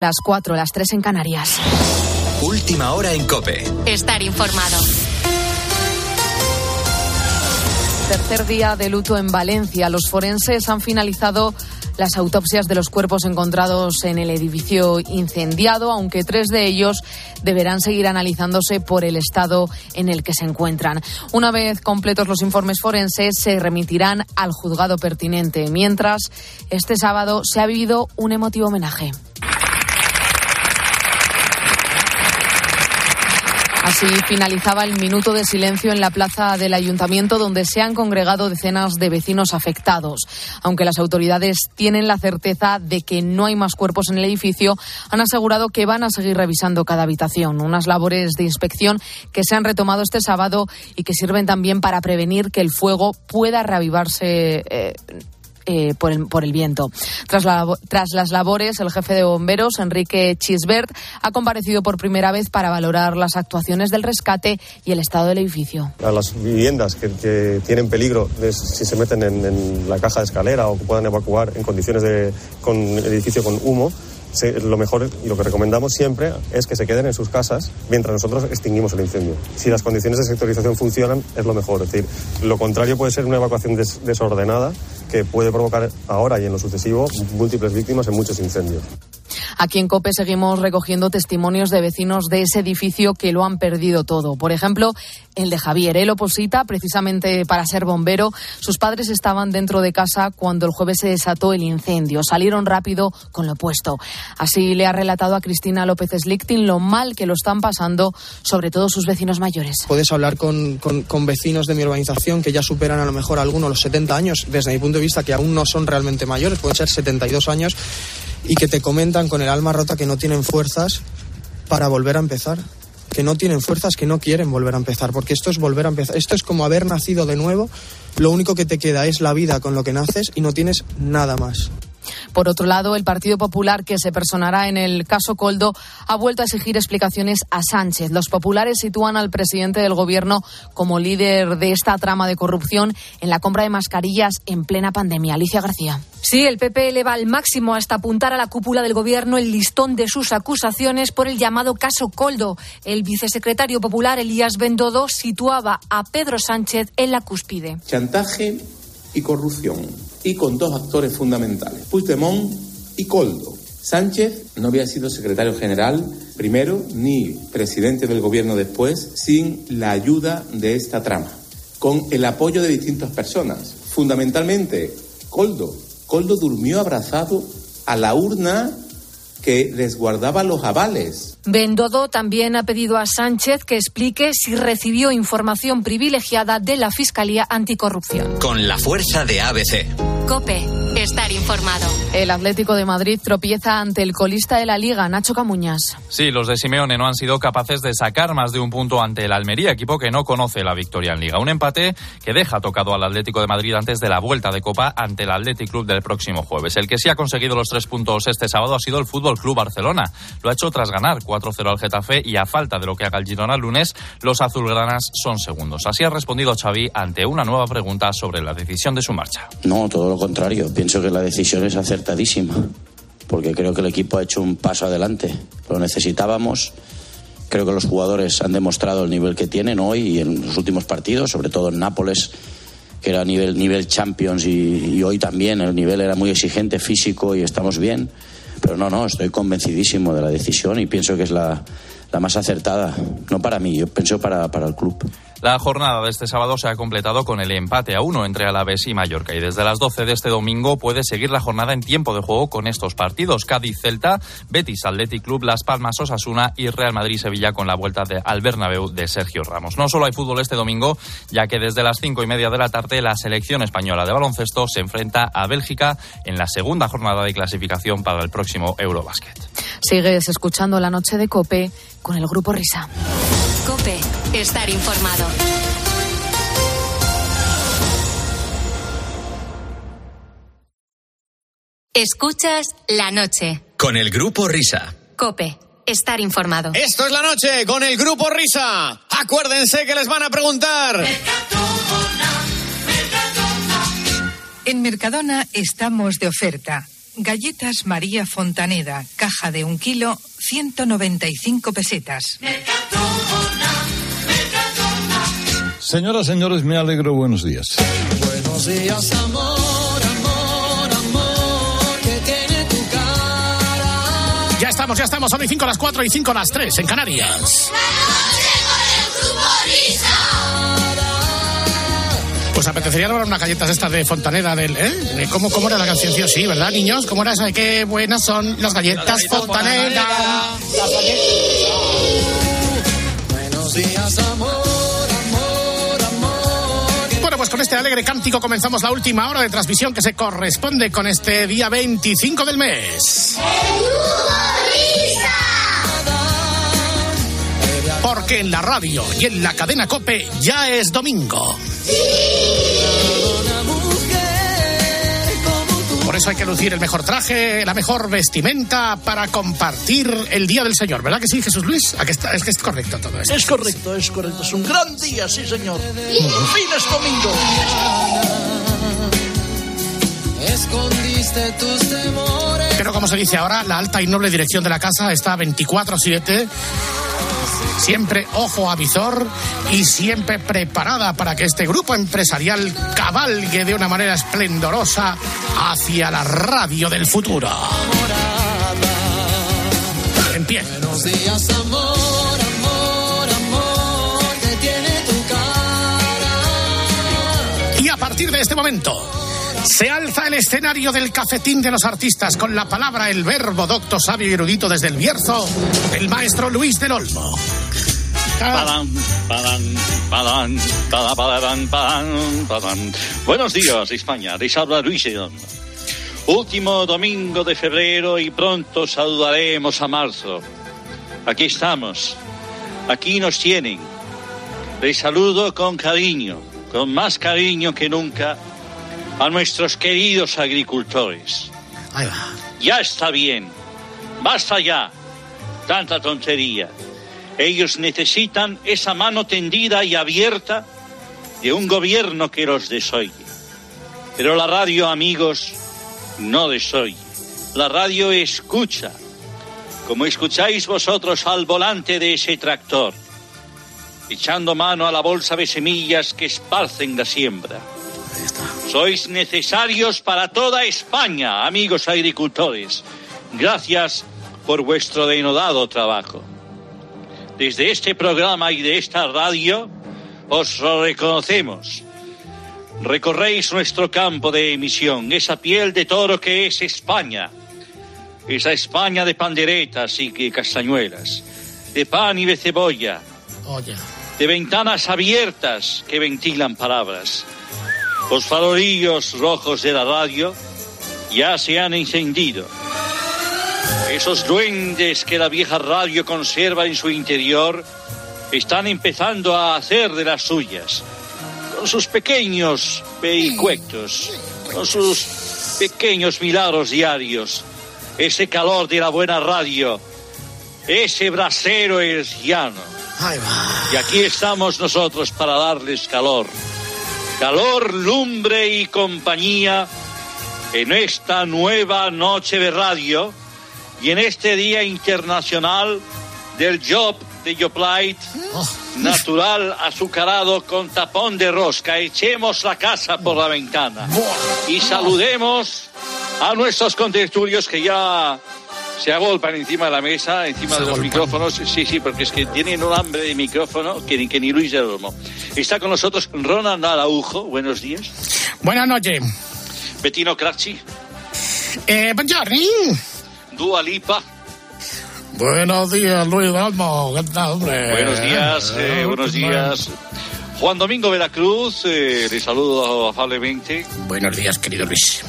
Las 4, las 3 en Canarias. Última hora en Cope. Estar informado. Tercer día de luto en Valencia. Los forenses han finalizado las autopsias de los cuerpos encontrados en el edificio incendiado, aunque tres de ellos deberán seguir analizándose por el estado en el que se encuentran. Una vez completos los informes forenses, se remitirán al juzgado pertinente. Mientras, este sábado se ha vivido un emotivo homenaje. Así finalizaba el minuto de silencio en la plaza del ayuntamiento donde se han congregado decenas de vecinos afectados. Aunque las autoridades tienen la certeza de que no hay más cuerpos en el edificio, han asegurado que van a seguir revisando cada habitación. Unas labores de inspección que se han retomado este sábado y que sirven también para prevenir que el fuego pueda reavivarse. Eh, eh, por, el, por, el, viento. Tras, la, tras, las labores, el jefe de bomberos, Enrique Chisbert, ha comparecido por primera vez para valorar las actuaciones del rescate y el estado del edificio. A las viviendas que, que tienen peligro de, si se meten en, en, la caja de escalera o que puedan evacuar en condiciones de con edificio con humo, lo mejor y lo que recomendamos siempre es que se queden en sus casas mientras nosotros extinguimos el incendio. Si las condiciones de sectorización funcionan, es lo mejor. Es decir, lo contrario puede ser una evacuación des, desordenada que puede provocar ahora y en lo sucesivo múltiples víctimas en muchos incendios. Aquí en COPE seguimos recogiendo testimonios de vecinos de ese edificio que lo han perdido todo. Por ejemplo, el de Javier. Él oposita precisamente para ser bombero. Sus padres estaban dentro de casa cuando el jueves se desató el incendio. Salieron rápido con lo opuesto. Así le ha relatado a Cristina López Slichting lo mal que lo están pasando, sobre todo sus vecinos mayores. Puedes hablar con, con, con vecinos de mi urbanización que ya superan a lo mejor algunos los 70 años, desde mi punto de vista que aún no son realmente mayores, pueden ser 72 años y que te comentan con el alma rota que no tienen fuerzas para volver a empezar. Que no tienen fuerzas, que no quieren volver a empezar, porque esto es volver a empezar. Esto es como haber nacido de nuevo. Lo único que te queda es la vida con lo que naces y no tienes nada más. Por otro lado, el Partido Popular, que se personará en el caso Coldo, ha vuelto a exigir explicaciones a Sánchez. Los populares sitúan al presidente del Gobierno como líder de esta trama de corrupción en la compra de mascarillas en plena pandemia. Alicia García. Sí, el PP eleva al máximo hasta apuntar a la cúpula del Gobierno el listón de sus acusaciones por el llamado caso Coldo. El vicesecretario popular Elías Bendodo situaba a Pedro Sánchez en la cúspide. Chantaje y corrupción y con dos actores fundamentales, Puigdemont y Coldo. Sánchez no había sido secretario general primero ni presidente del gobierno después sin la ayuda de esta trama, con el apoyo de distintas personas, fundamentalmente Coldo. Coldo durmió abrazado a la urna que resguardaba los avales. Bendodo también ha pedido a Sánchez que explique si recibió información privilegiada de la Fiscalía Anticorrupción. Con la fuerza de ABC. Cope, estar informado. El Atlético de Madrid tropieza ante el colista de la Liga, Nacho Camuñas. Sí, los de Simeone no han sido capaces de sacar más de un punto ante el Almería, equipo que no conoce la victoria en Liga. Un empate que deja tocado al Atlético de Madrid antes de la vuelta de Copa ante el Athletic Club del próximo jueves. El que sí ha conseguido los tres puntos este sábado ha sido el Fútbol Club Barcelona. Lo ha hecho tras ganar 4-0 al Getafe y a falta de lo que haga el Girona el lunes, los azulgranas son segundos. Así ha respondido Xavi ante una nueva pregunta sobre la decisión de su marcha. No, todo lo contrario. Pienso que la decisión es acertadísima, porque creo que el equipo ha hecho un paso adelante. Lo necesitábamos. Creo que los jugadores han demostrado el nivel que tienen hoy y en los últimos partidos, sobre todo en Nápoles, que era nivel, nivel Champions y, y hoy también el nivel era muy exigente, físico y estamos bien. Pero no, no, estoy convencidísimo de la decisión y pienso que es la, la más acertada. No para mí, yo pienso para, para el club. La jornada de este sábado se ha completado con el empate a uno entre Alavés y Mallorca y desde las 12 de este domingo puede seguir la jornada en tiempo de juego con estos partidos. Cádiz-Celta, Betis Athletic Club, Las Palmas Osasuna y Real Madrid-Sevilla con la vuelta de al Bernabéu de Sergio Ramos. No solo hay fútbol este domingo, ya que desde las cinco y media de la tarde la selección española de baloncesto se enfrenta a Bélgica en la segunda jornada de clasificación para el próximo Eurobasket. Sigues escuchando la noche de Cope con el grupo Risa. Cope, estar informado. Escuchas la noche. Con el grupo Risa. Cope, estar informado. Esto es la noche con el grupo Risa. Acuérdense que les van a preguntar. En Mercadona estamos de oferta. Galletas María Fontaneda, caja de un kilo, 195 pesetas. Señoras, señores, me alegro. Buenos días. Buenos días, amor, amor, amor, que tiene tu cara. Ya estamos, ya estamos. Son y 5 las 4 y 5 las 3 en Canarias. Pues apetecería lograr unas galletas estas de Fontaneda del, ¿eh? ¿Cómo, ¿Cómo era la canción? Sí, sí, ¿verdad, niños? ¿Cómo era esa de qué buenas son las galletas, Las galletas Fontaneda? Buenos días, amor, con este alegre cántico comenzamos la última hora de transmisión que se corresponde con este día 25 del mes. Porque en la radio y en la cadena Cope ya es domingo. Por hay que lucir el mejor traje, la mejor vestimenta para compartir el Día del Señor. ¿Verdad que sí, Jesús Luis? ¿A que está- es que es correcto todo esto. Es correcto, es correcto. Es un gran día, sí, señor. Por fin es domingo. Escondiste tus temores. Pero como se dice ahora, la alta y noble dirección de la casa está 24-7, siempre ojo a visor y siempre preparada para que este grupo empresarial cabalgue de una manera esplendorosa hacia la radio del futuro. En pie. Buenos días, amor, amor, amor, que tiene tu cara. Y a partir de este momento, se alza el escenario del cafetín de los artistas con la palabra, el verbo docto, sabio y erudito desde el Bierzo, el maestro Luis del Olmo. Buenos días, España. Les habla Luis Edón. Último domingo de febrero y pronto saludaremos a marzo. Aquí estamos. Aquí nos tienen. Les saludo con cariño, con más cariño que nunca, a nuestros queridos agricultores. Ahí va. Ya está bien. Basta ya. Tanta tontería. Ellos necesitan esa mano tendida y abierta de un gobierno que los desoye. Pero la radio, amigos, no desoye. La radio escucha, como escucháis vosotros al volante de ese tractor, echando mano a la bolsa de semillas que esparcen la siembra. Sois necesarios para toda España, amigos agricultores. Gracias por vuestro denodado trabajo. Desde este programa y de esta radio os lo reconocemos. Recorréis nuestro campo de emisión, esa piel de toro que es España, esa España de panderetas y castañuelas, de pan y de cebolla, de ventanas abiertas que ventilan palabras. Los farolillos rojos de la radio ya se han encendido. Esos duendes que la vieja radio conserva en su interior están empezando a hacer de las suyas, con sus pequeños vericuetos, con sus pequeños milagros diarios, ese calor de la buena radio, ese brasero herciano. Y aquí estamos nosotros para darles calor. Calor, lumbre y compañía en esta nueva noche de radio y en este Día Internacional del Job de Joplite, natural, azucarado con tapón de rosca. Echemos la casa por la ventana y saludemos a nuestros contertulios que ya se agolpan encima de la mesa, encima de los micrófonos. Sí, sí, porque es que tienen un hambre de micrófono que, ni- que ni Luis del Olmo. Está con nosotros Ronald Araujo. Buenos días. Buenas noches. Bettino Cracci. Eh, buongiorno. Dua Lipa. Buenos días, Luis Dalmo. ¿Qué tal, hombre? Buenos días, eh, buenos días. Juan Domingo Veracruz, eh, le saludo afablemente. Buenos días, querido Luis.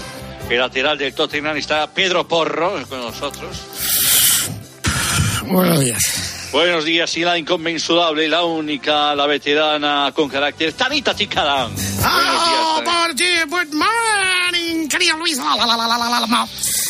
El lateral del Tottenham está Pedro Porro con nosotros. Buenos días. Buenos días y la inconmensurable, la única, la veterana con carácter, Tanita Ticarán. Oh, por ti, good morning, querido Luis. La, la, la, la, la, la, la.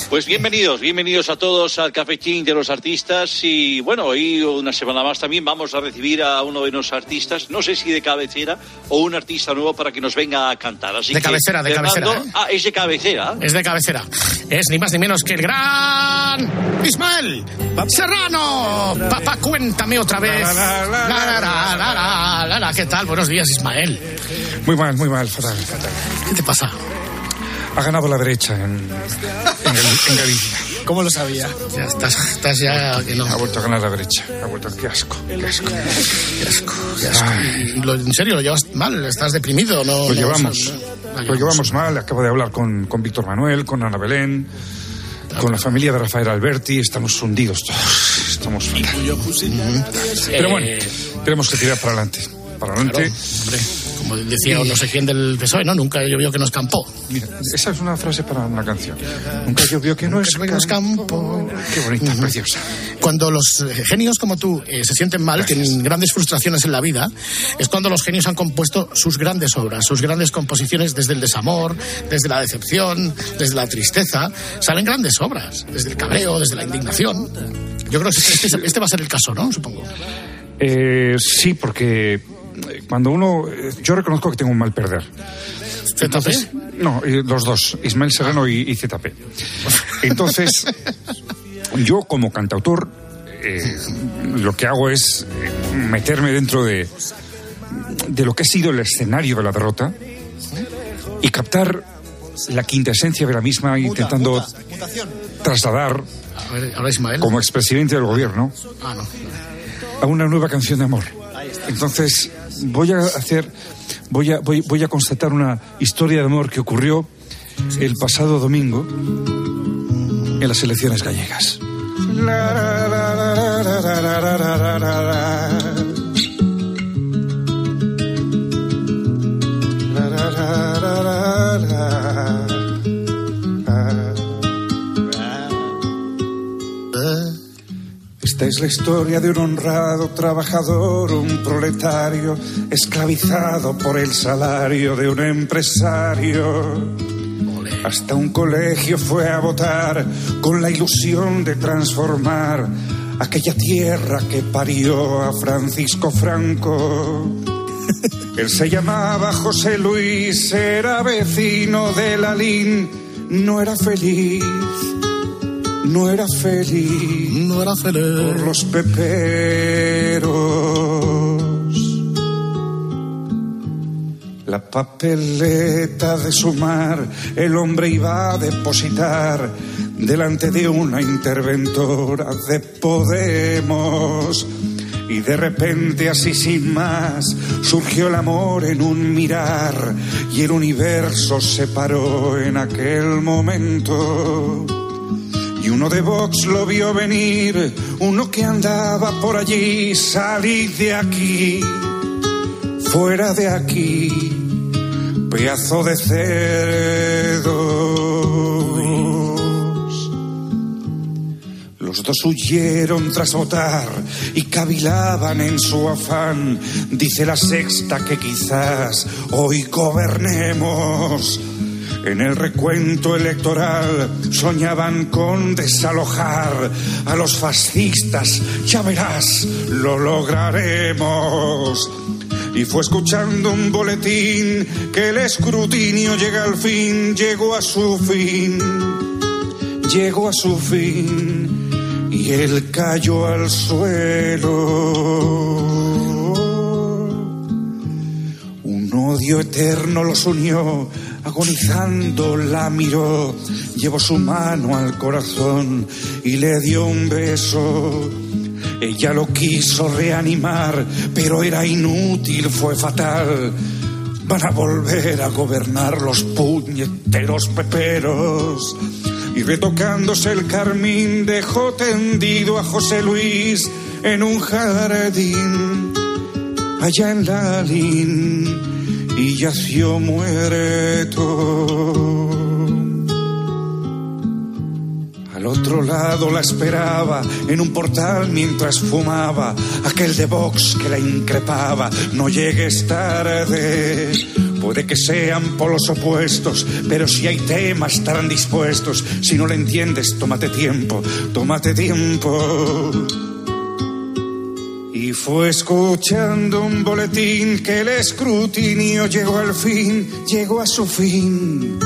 Pues bienvenidos, bienvenidos a todos al Cafetín de los Artistas y bueno, hoy una semana más también vamos a recibir a uno de los artistas, no sé si de cabecera o un artista nuevo para que nos venga a cantar. Así De que, cabecera, de Fernando- cabecera, ¿eh? Ah, es de cabecera. Es de cabecera. Es ni más ni menos que el gran Ismael Serrano. Papá, cuéntame otra vez. La, la, la, la, la, la, la. ¿Qué tal? Buenos días, Ismael. Muy mal, muy mal, fatal, fatal. ¿Qué te pasa? Ha ganado la derecha en, en, en Galicia. ¿Cómo lo sabía? Ya estás, estás ya que no. Ha vuelto a ganar la derecha. Ha vuelto, qué asco, qué asco. Qué asco, qué asco. Lo- en serio, lo llevas mal, estás deprimido, ¿no? Lo llevamos, no- lo llevamos mal. Acabo de hablar con, con Víctor Manuel, con Ana Belén, con la familia de Rafael Alberti. Estamos hundidos todos. Estamos fatal. Pero bueno, tenemos que tirar para adelante. Para adelante. Claro, hombre, como decía no sé quién del PSOE, ¿no? Nunca llovió que nos campó. Mira, esa es una frase para una canción. Nunca llovió que no es que nos campo. Qué bonita, preciosa. Cuando los eh, genios como tú eh, se sienten mal, tienen grandes frustraciones en la vida, es cuando los genios han compuesto sus grandes obras, sus grandes composiciones desde el desamor, desde la decepción, desde la tristeza. Salen grandes obras, desde el cabreo, desde la indignación. Yo creo que este, este- este va a ser el caso, ¿no? Supongo. Eh, sí, porque cuando uno. eh, Yo reconozco que tengo un mal perder. Entonces, no, eh, los dos, Ismael Serrano y, y ZP. Entonces, yo como cantautor, eh, lo que hago es meterme dentro de, de lo que ha sido el escenario de la derrota y captar la quintesencia de la misma, intentando trasladar A ver, ahora Ismael. como expresidente del gobierno Ah, no. a una nueva canción de amor. Entonces, voy a hacer, voy a, voy, voy a constatar una historia de amor que ocurrió el pasado domingo en las elecciones gallegas. Es la historia de un honrado trabajador, un proletario esclavizado por el salario de un empresario. Hasta un colegio fue a votar con la ilusión de transformar aquella tierra que parió a Francisco Franco. Él se llamaba José Luis, era vecino de Lalín, no era feliz, no era feliz, no era feliz por los peperos. La papeleta de sumar, el hombre iba a depositar delante de una interventora de Podemos. Y de repente, así sin más, surgió el amor en un mirar y el universo se paró en aquel momento. Y uno de Vox lo vio venir, uno que andaba por allí, salid de aquí, fuera de aquí, pedazo de cerdos. Los dos huyeron tras votar y cavilaban en su afán. Dice la sexta que quizás hoy gobernemos. En el recuento electoral soñaban con desalojar a los fascistas. Ya verás, lo lograremos. Y fue escuchando un boletín que el escrutinio llega al fin, llegó a su fin, llegó a su fin y él cayó al suelo. Un odio eterno los unió, agonizando la miró, llevó su mano al corazón y le dio un beso. Ella lo quiso reanimar, pero era inútil, fue fatal. Van a volver a gobernar los puñeteros peperos. Y retocándose el carmín dejó tendido a José Luis en un jardín allá en Lalín y yació muerto. Al otro lado la esperaba en un portal mientras fumaba aquel de Vox que la increpaba. No llegues tarde, Puede que sean polos opuestos, pero si hay temas estarán dispuestos. Si no lo entiendes, tómate tiempo, tómate tiempo. Fue escuchando un boletín que el escrutinio llegó al fin, llegó a su fin,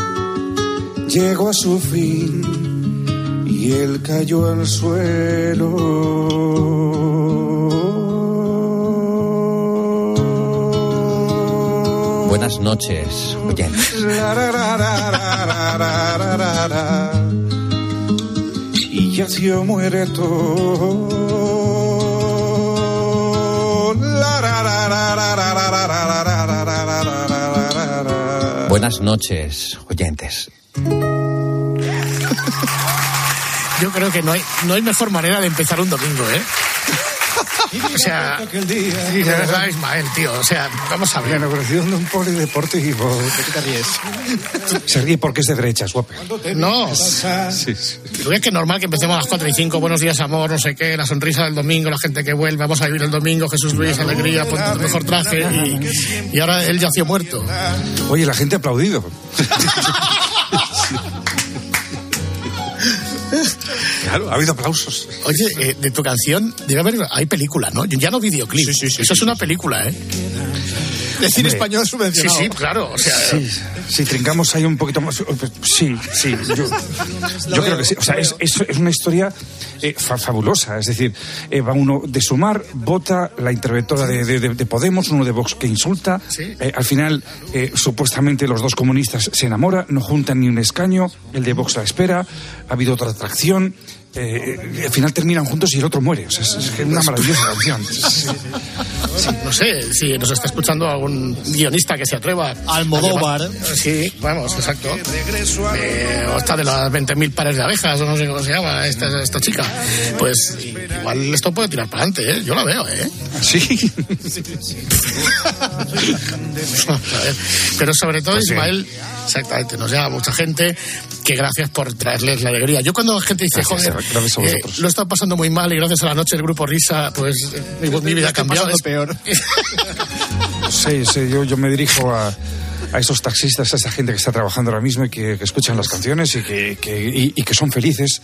llegó a su fin, y él cayó al suelo. Buenas noches, oyentes. Y yació muerto. Buenas noches, oyentes. Yo creo que no hay, no hay mejor manera de empezar un domingo, ¿eh? O sea, sí, verdad, Ismael, tío. O sea, vamos a La ver. inauguración de un polideportivo. ¿De qué te ríes? Se ríe porque es de derechas, guapo. No. Sí, sí. ¿Tú ves que es normal que empecemos a las 4 y 5? Buenos días, amor, no sé qué, la sonrisa del domingo, la gente que vuelve, vamos a vivir el domingo, Jesús Luis, alegría, ponte tu mejor traje. Y, y ahora él yació muerto. Oye, la gente ha aplaudido. Claro, ha habido aplausos. Oye, eh, de tu canción, debe haber, hay película, ¿no? Ya no videoclip. Eso es una película, ¿eh? Decir Hombre, español Sí, subvencionado. sí, claro. O sea, Sí, si trincamos ahí un poquito más. Sí, sí, yo, yo creo que sí. O sea, es, es- es una historia eh, fa- fabulosa. Es decir, eh, va uno de sumar, vota la interventora de, de- de- de Podemos, uno de Vox que insulta. Eh, al final, eh, supuestamente los dos comunistas se enamoran, no juntan ni un escaño, el de Vox la espera, ha habido otra atracción. Eh, al final terminan juntos y el otro muere. O sea, es, es una maravillosa canción. Sí. no sé si nos está escuchando algún guionista que se atreva. Almodóvar. a llevar- Sí, vamos, exacto. Eh, o esta de las 20.000 pares de abejas, o no sé cómo se llama esta, esta chica. Pues igual esto puede tirar para adelante, ¿eh? Yo la veo, ¿eh? Sí. Pero sobre todo, Pues sí. Ismael, exactamente, nos llama mucha gente que gracias por traerles la alegría. Yo cuando la gente dice, Gracias, joder, gracias a eh, vosotros. lo está pasando muy mal y gracias a la noche el grupo Risa, pues eh, mi, mi vida ha cambiado. pasando peor. Sí, sí, yo, yo me dirijo a, a esos taxistas, a esa gente que está trabajando ahora mismo y que, que escuchan las canciones y que, que- y, y que son felices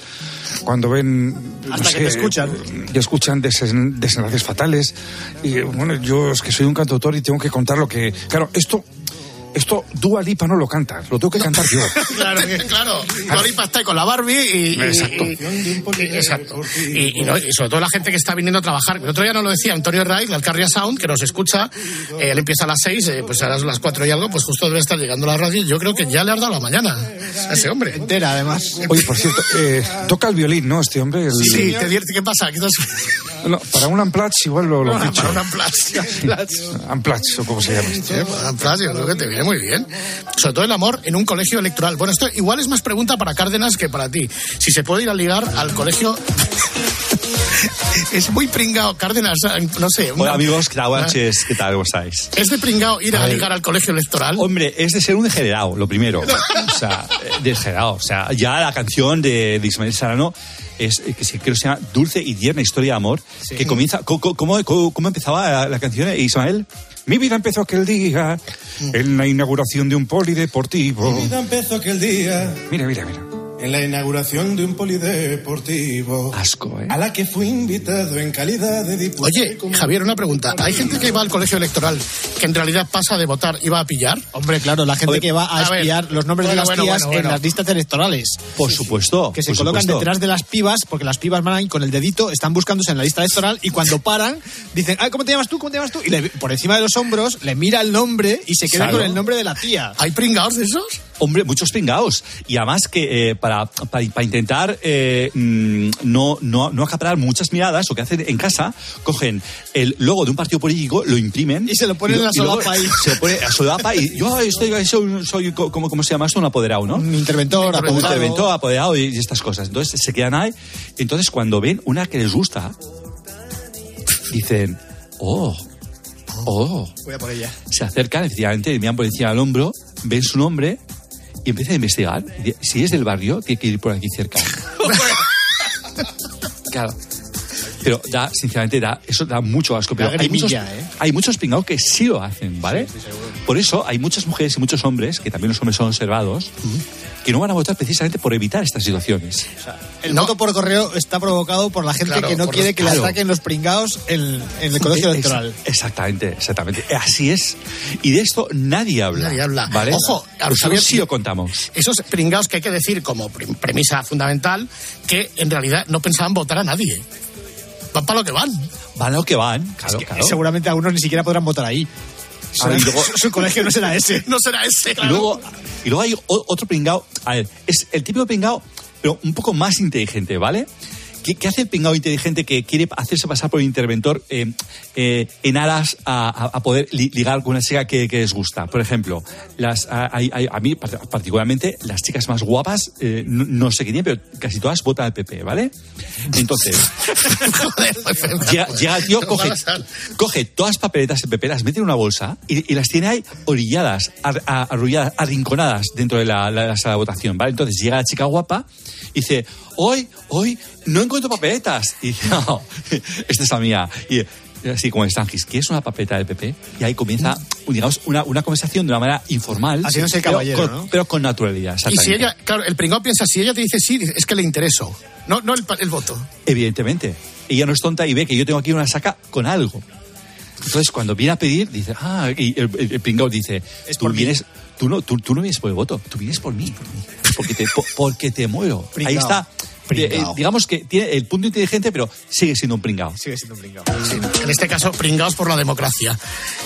cuando ven... no Hasta que te escuchan. Y escuchan desen- desenlaces fatales. Y bueno, yo es que soy un cantautor y tengo que contar lo que... Claro, esto... Esto Dua Lipa no lo canta, lo tengo que cantar yo. claro, claro. Dolipa está ahí con la Barbie y. y- Exacto. y- y- exacto. Y, y no, y sobre todo la gente que está viniendo a trabajar. El otro día nos lo decía Antonio Ray, la Alcarria Sound, que nos escucha. eh, él empieza a las seis, eh, pues ahora son las cuatro y algo, pues justo debe estar llegando a la radio. Yo creo que ya le has dado la mañana a ese hombre. Entera, además. Oye, por cierto, eh, toca el violín, ¿no? Este hombre. el- Sí, te divierte. ¿Qué pasa? ¿Qué estás... No, para un Amplatz igual lo, lo ficho. Para una plaza. Amplatz, o como se llama. Sí, Madame Plas, yo creo que te viene muy bien. Sobre todo el amor en un colegio electoral. Bueno, esto igual es más pregunta para Cárdenas que para ti. Si se puede ir a ligar al colegio. es muy pringao, Cárdenas, no sé. una- Hola amigos. Buenas Ah. ¿qué tal? ¿Cómo estáis? ¿Es de pringao ir a, ligar al colegio electoral? Hombre, es de ser un degenerado, lo primero. O sea, eh, degenerado. O sea, ya la canción de, de Ismael Sarano es eh, que se, creo que se llama Dulce y tierna historia de amor, que comienza... co- co- ¿Cómo, cómo, cómo empezaba la, la canción, eh, Ismael? Mi vida empezó aquel día en la inauguración de un polideportivo. Mi vida empezó aquel día Mira, mira, mira. En la inauguración de un polideportivo. Asco, ¿eh? A la que fui invitado en calidad de diputado. Oye, Javier, una pregunta. ¿Hay gente que va al colegio electoral que en realidad pasa de votar y va a pillar? Hombre, claro, la gente Oye, que va a, a ver. espiar los nombres Bueno, de las bueno, tías bueno, bueno. en las listas electorales. Por supuesto. Que se colocan supuesto. detrás de las pibas, porque las pibas van ahí con el dedito, están buscándose en la lista electoral y cuando paran, dicen, ay, ¿cómo te llamas tú? ¿Cómo te llamas tú? Y le- por encima de los hombros le mira el nombre y se queda Claro. con el nombre de la tía. ¿Hay pringados de esos? Hombre, muchos pringaos. Y además que eh, para, para, para intentar eh, mm, no, no, no acaparar muchas miradas, lo que hacen en casa, cogen el logo de un partido político, lo imprimen. Y se lo ponen en la y solapa ahí. Se lo pone a solapa y yo estoy, soy, soy ¿cómo, ¿cómo se llama esto? Un apoderado, ¿no? Un interventor, Un apoderado. interventor, apoderado y estas cosas. Entonces se quedan ahí. Entonces cuando ven una que les gusta, dicen, oh, oh Voy a por ella. se acercan, efectivamente, miran por encima del hombro, ven su nombre y empiezan a investigar. Si es del barrio, tiene que ir por aquí cerca. claro. Pero da, sinceramente, da, eso da mucho asco. Pero hay muchos, ¿eh? hay muchos pingados que sí lo hacen, ¿vale? Por eso hay muchas mujeres y muchos hombres, que también los hombres son observados, que no van a votar precisamente por evitar estas situaciones. El voto por correo está provocado por la gente Claro, que no quiere los- que le claro. saquen los pringados en, en el colegio electoral. Exactamente, exactamente. Así es. Y de esto nadie habla. Nadie habla. ¿vale? Ojo, Nosotros Javier, sí lo contamos. Esos pringados que hay que decir como pre- premisa fundamental que en realidad no pensaban votar a nadie. Van para lo que van. Van a lo que van, claro, que claro. Seguramente algunos ni siquiera podrán votar ahí. A ver, y luego- su, colegio no será ese. No será ese. Y luego, y luego hay otro pringao. A ver, es el típico pringao, pero un poco más inteligente, ¿vale? ¿Qué, qué hace el pringao inteligente que quiere hacerse pasar por interventor eh, eh, en aras a, poder li- ligar con una chica que, que les gusta? Por ejemplo, las, a, a mí par- particularmente las chicas más guapas, eh, no, no sé qué tienen, pero casi todas votan al PP, ¿vale? Entonces, llega, llega el tío, coge, coge todas las papeletas del PP, las mete en una bolsa y, y las tiene ahí orilladas, ar- arrulladas, arrinconadas dentro de la, la- la sala de votación, ¿vale? Entonces llega la chica guapa y dice, hoy, hoy no encuentro papeletas. Y dice, no, esta es la mía. Y así como Stangis, ¿quieres una papeleta del PP? Y ahí comienza, digamos, una, una conversación de una manera informal. Así no es el pero caballero. Pero con naturalidad, Y si ella, claro, el pringao piensa, si ella te dice sí, es que le intereso. No, no el, el voto. Evidentemente. Ella no es tonta y ve que yo tengo aquí una saca con algo. Entonces, cuando viene a pedir, dice, ah, y el, el, el pringao dice, tú vienes, tú no, tú, tú no vienes por el voto, tú vienes por mí. Porque te, po- porque te muero. Ahí está. Pringao. Eh, digamos que tiene el punto inteligente, pero sigue siendo un pringao. Sigue siendo un pringao. En este caso, pringaos por la democracia.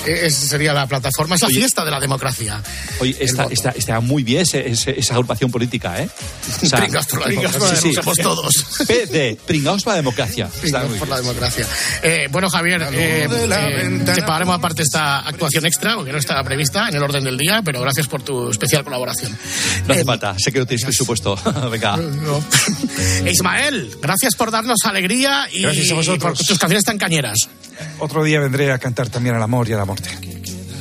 Eh, Esa sería la plataforma, es la Oye. fiesta de la democracia. Oye, está, está, está muy bien ese- ese- esa agrupación política, ¿eh? Pringaos por la democracia, sí, somos todos. PD, pringaos para la democracia. Pringaos por la democracia. Eh, bueno, Javier, eh, eh, pagaremos aparte esta actuación extra, porque no estaba prevista en el orden del día, pero gracias por tu especial colaboración. No hace falta, sé que no tenéis presupuesto. Venga. Eh, Ismael, gracias por darnos alegría y, Gracias a vosotros. por tus canciones tan cañeras. Otro día vendré a cantar también al amor y a la muerte.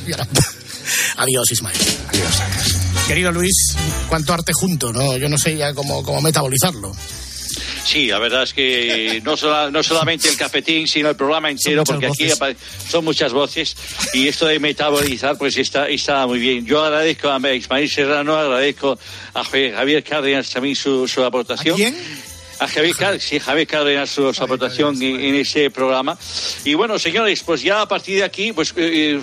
Adiós, Ismael. Adiós, adiós. Querido Luis, cuánto arte junto, ¿no? Yo no sé ya cómo, cómo metabolizarlo. Sí, la verdad es que no, sola- no solamente el cafetín, sino el programa entero, porque aquí voces. son muchas voces y esto de metabolizar pues está, está muy bien. Yo agradezco a Ismael Serrano, agradezco a Javier Cárdenas también su, su aportación. ¿A quién? A Javier, Car- sí, Javier Cárdenas su, su aportación en, en ese programa. Y bueno, señores, pues ya a partir de aquí, pues, eh,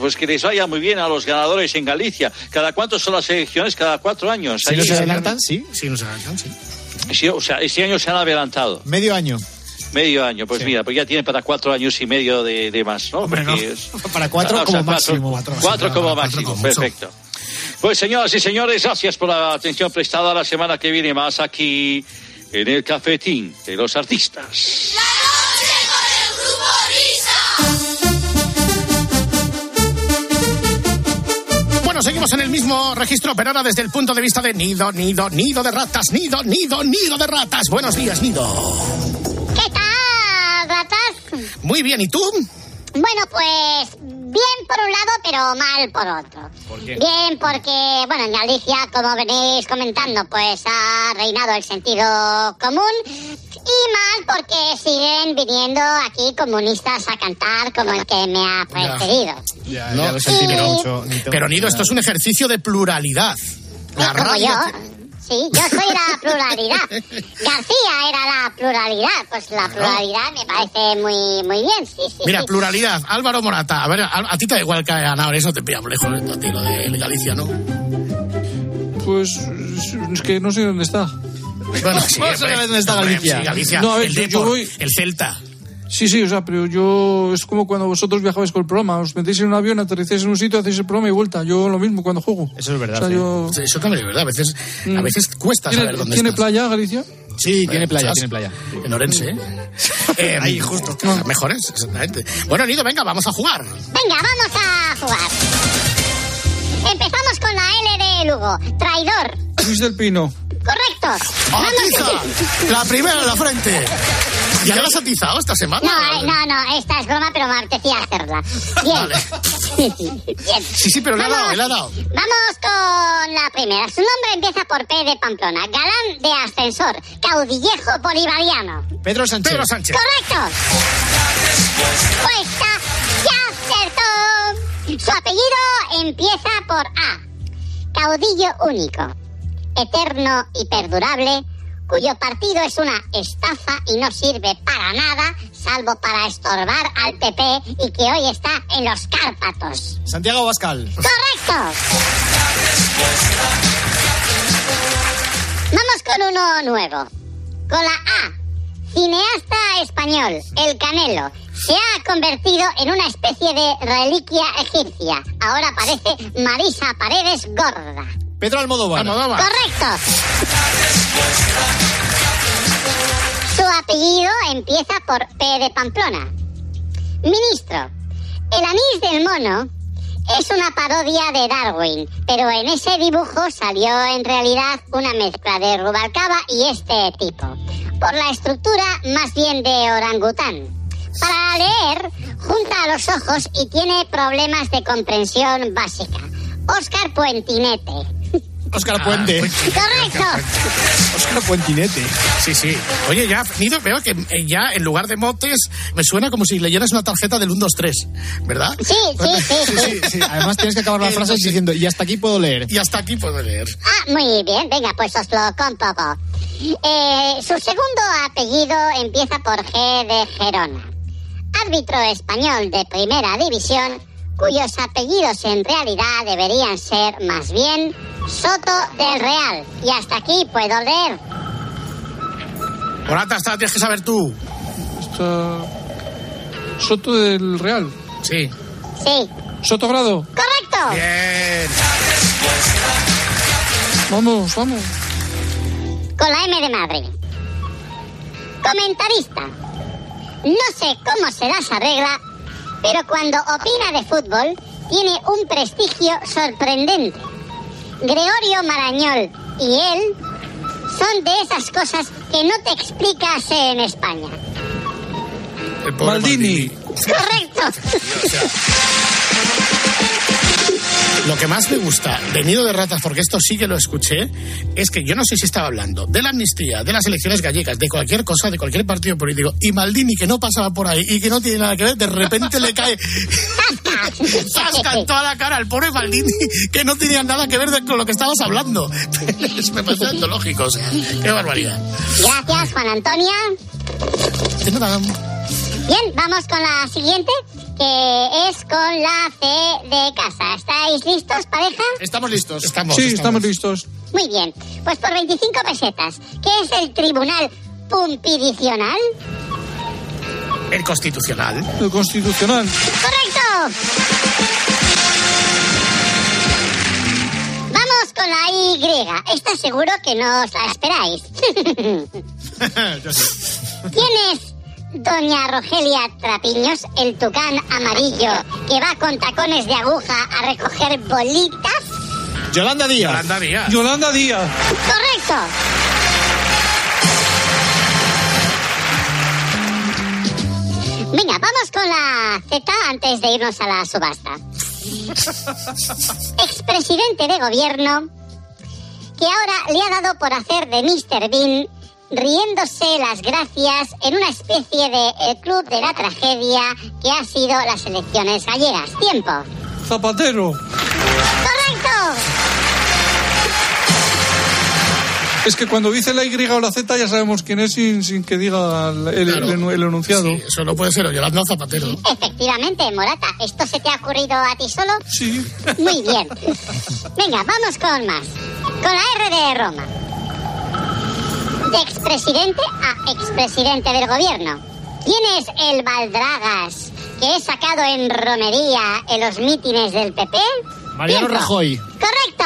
pues que les vaya muy bien a los ganadores en Galicia. ¿Cada cuánto son las elecciones? Cada cuatro años. Si no Ahí- se adelantan, sí. Sí, nos adelantan, sí. Sí, o sea, este año se han adelantado. Medio año. Medio año, pues Sí. mira, pues ya tienen para cuatro años y medio de, de más, ¿no? Hombre, no. Es- Para cuatro Ah, o como sea, máximo. Cuatro, Cuatro, como cuatro máximo, como perfecto. Pues señoras y señores, gracias por la atención prestada. La semana que viene más aquí en el cafetín de los artistas. Seguimos en el mismo registro, pero ahora desde el punto de vista de nido, nido, nido de ratas, nido, nido, nido de ratas. Buenos días, nido. ¿Qué tal, ratas? Muy bien, ¿y tú? Bueno, pues bien por un lado, pero mal por otro. ¿Por qué? Bien porque, bueno, en Galicia, como venís comentando, pues ha reinado el sentido común. Y mal porque siguen viniendo aquí comunistas a cantar como el que me ha precedido. Ya, No, ya lo sentí pero- mucho. ni Pero Nido, esto es un ejercicio de pluralidad. La como radio. yo. Sí, yo soy la pluralidad. García era la pluralidad. Pues la pluralidad me parece muy, muy bien, sí, sí. Mira, sí. pluralidad. Álvaro Morata. A ver, a, a ti te da igual que ha ganado, eso te pillamos lejos a ti, lo de Galicia, ¿no? Pues es que no sé dónde está. Bueno, sí, ¿Cómo sabes dónde está Galicia? sí, Galicia. No, a ver, el yo- yo Depor, voy- el Celta. Sí, sí, o sea, pero yo es como cuando vosotros viajabais con el programa, os metéis en un avión, aterricéis en un sitio, hacéis el programa y vuelta. Yo lo mismo cuando juego. Eso es verdad. O sea, sí. yo... Sí, Eso también es verdad. A veces, a Mm. veces cuesta ¿Tiene, saber dónde ¿tiene estás. playa Galicia? Sí, tiene playa, ¿Sabes? tiene playa. En Orense, ¿eh? Eh, Ahí, justo. Las mejores, exactamente. Bueno, Nido, venga, vamos a jugar. Venga, vamos a jugar. Empezamos con la L de Lugo. Traidor. Luis del Pino. Correcto. ¡Atiza! La primera en la frente. ¿Ya la has atizado esta semana? No, eh, no, no, esta es broma, pero me apetecía hacerla. Bien. Bien. Sí, sí, pero le ha dado, Vamos. le ha dado. Vamos con la primera. Su nombre empieza por P de Pamplona. Galán de ascensor. Caudillejo bolivariano. Pedro Sánchez. Pedro Sánchez. Correcto. Pues ya, ya acertó. Su apellido empieza por A. Caudillo único, eterno y perdurable, cuyo partido es una estafa y no sirve para nada, salvo para estorbar al PP y que hoy está en los Cárpatos. Santiago Bascal. ¡Correcto! Vamos con uno nuevo. Con la A. Cineasta español, El Canelo. Se ha convertido en una especie de reliquia egipcia. Ahora parece Marisa Paredes gorda. Pedro Almodóvar. Correcto. Su apellido empieza por P de Pamplona. Ministro. El anís del mono es una parodia de Darwin, pero en ese dibujo salió en realidad una mezcla de Rubalcaba y este tipo. Por la estructura más bien de orangután. Para leer, junta los ojos y tiene problemas de comprensión básica. Oscar Puentinete. Óscar Puente. Correcto. Óscar Puentinete. Sí, sí. Oye, ya, Nido, veo que eh, ya en lugar de motes me suena como si leyeras una tarjeta del 1, 2, 3, ¿verdad? Sí, sí, sí. Sí, sí. Además tienes que acabar la frase diciendo, y hasta aquí puedo leer. Y hasta aquí puedo leer. Ah, muy bien, venga, pues os lo comprobo. Eh, su segundo apellido empieza por G de Gerona. Árbitro español de primera división, cuyos apellidos en realidad deberían ser más bien Soto del Real. Y hasta aquí puedo leer. Morata, esta la tienes que saber tú. Está... Soto del Real. Sí. Sí. Soto Grado. ¡Correcto! Bien. Vamos, vamos. Con la M de Madrid. Comentarista. No sé cómo se las arregla, pero cuando opina de fútbol tiene un prestigio sorprendente. Gregorio Marañol y él son de esas cosas que no te explicas en España. El pobre Maldini. Correcto. Lo que más me gusta de Nido de Ratas, porque esto sí que lo escuché, es que yo no sé si estaba hablando de la amnistía, de las elecciones gallegas, de cualquier cosa, de cualquier partido político, y Maldini, que no pasaba por ahí y que no tiene nada que ver, de repente le cae zasca en toda la cara al pobre Maldini, que no tenía nada que ver con lo que estabas hablando. me parece antológico, o sea, qué barbaridad. Gracias, Juan Antonio. De nada. Bien, vamos con la siguiente, que es con la C de casa. ¿Estáis listos, pareja? Estamos listos. Estamos, Sí, estamos listos. Muy bien. Pues por 25 pesetas, ¿qué es el Tribunal Pumpidicional? El constitucional. El Constitucional. ¡Correcto! Vamos con la Y. Esta seguro que no os la esperáis. ¿Quién es Doña Rogelia Trapiños, el tucán amarillo que va con tacones de aguja a recoger bolitas? Yolanda Díaz. Yolanda Díaz. Yolanda Díaz. ¡Correcto! Venga, vamos con la Z antes de irnos a la subasta. Expresidente de gobierno que ahora le ha dado por hacer de Mr. Bean riéndose las gracias en una especie de eh, club de la tragedia que ha sido las elecciones gallegas. Tiempo. Zapatero. ¡Correcto! Es que cuando dice la Y o la Z ya sabemos quién es sin, sin que diga el, el- Claro. el- el enunciado. Sí, eso no puede ser Yolanda Zapatero. Efectivamente, Morata, ¿esto se te ha ocurrido a ti solo? Sí. Muy bien. Venga, vamos con más. Con la R de Roma. De expresidente a expresidente del gobierno. ¿Quién es el Valdragas que he sacado en romería en los mítines del PP? Mariano Tiempo. Rajoy. Correcto.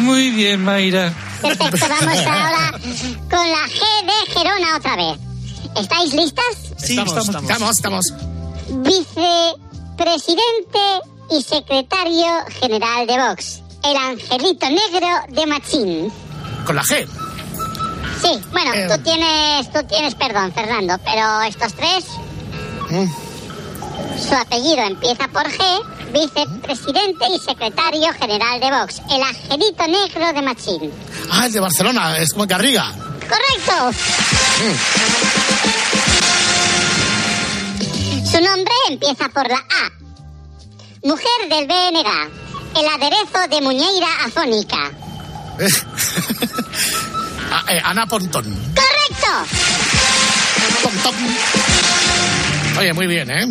Muy bien, Mayra. Perfecto, vamos ahora con la G de Gerona otra vez. ¿Estáis listas? Sí, Estamos, estamos, estamos. estamos. Vicepresidente y secretario general de Vox. El angelito negro de Machín. Con la G. Sí, bueno, Eh. tú tienes, tú tienes perdón, Fernando, pero estos tres, Mm. su apellido empieza por G, vicepresidente y secretario general de Vox. El angelito negro de Machín. Ah, el de Barcelona, es como Garriga. ¡Correcto! Su nombre empieza por la A. Mujer del BNG. El aderezo de muñeira afónica. Ah, eh, Ana Pontón. ¡Correcto! Pontón. Oye, muy bien, ¿eh?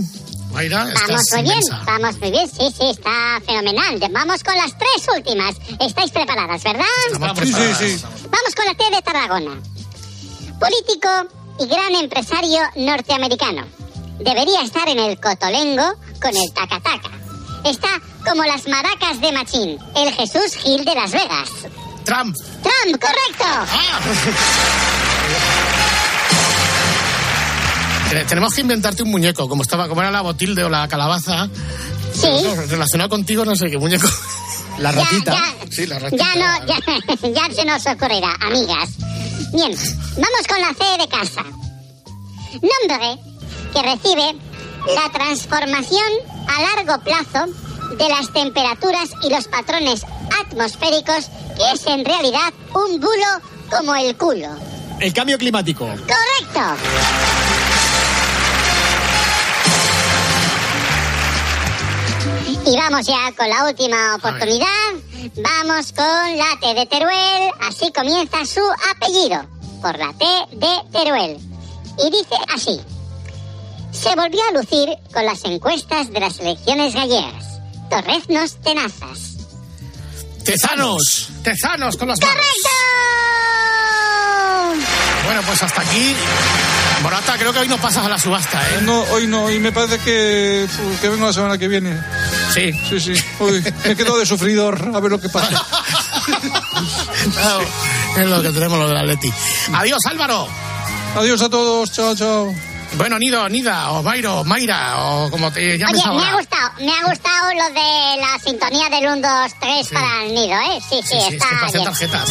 Mayra, Vamos estás muy bien, inmensa. vamos muy bien, sí, sí, está fenomenal. Vamos con las tres últimas. ¿Estáis preparadas, verdad? Estamos preparadas. Vamos con la T de Tarragona. Político y gran empresario norteamericano. Debería estar en el Cotolengo con el tacataca. Está como las maracas de Machín, el Jesús Gil de Las Vegas. Trump. Trump, correcto. Te- Tenemos que inventarte un muñeco, como estaba, como era la botilde o la calabaza. Sí. Relacionado contigo, no sé qué muñeco. La ratita. Sí, la ratita. Ya no, ya, ya se nos ocurrirá, amigas. Bien, vamos con la C de casa. Nombre que recibe la transformación a largo plazo de las temperaturas y los patrones atmosféricos, que es en realidad un bulo como el culo. El cambio climático. ¡Correcto! Y vamos ya con la última oportunidad. Vamos con la T de Teruel. Así comienza su apellido. Por la T de Teruel. Y dice así. Se volvió a lucir con las encuestas de las elecciones gallegas. Torreznos tenazas. Tezanos. Tezanos con las manos. Bueno, pues hasta aquí. Morata, creo que hoy no pasas a la subasta, ¿eh? No, hoy no, y me parece que, que vengo la semana que viene. Sí. Sí, sí. Uy, me quedo de sufridor, a ver lo que pasa. Claro, es lo que tenemos los del Atleti. Adiós, Álvaro. Adiós a todos, chao, chao. Bueno, Nido, Nida, o Mairo, Mayra, o como te llames Oye, me ha gustado, me ha gustado lo de la sintonía del 1, 2, 3 para el nido, ¿eh? Sí, sí, Sí, sí, es está que pasan bien. tarjetas.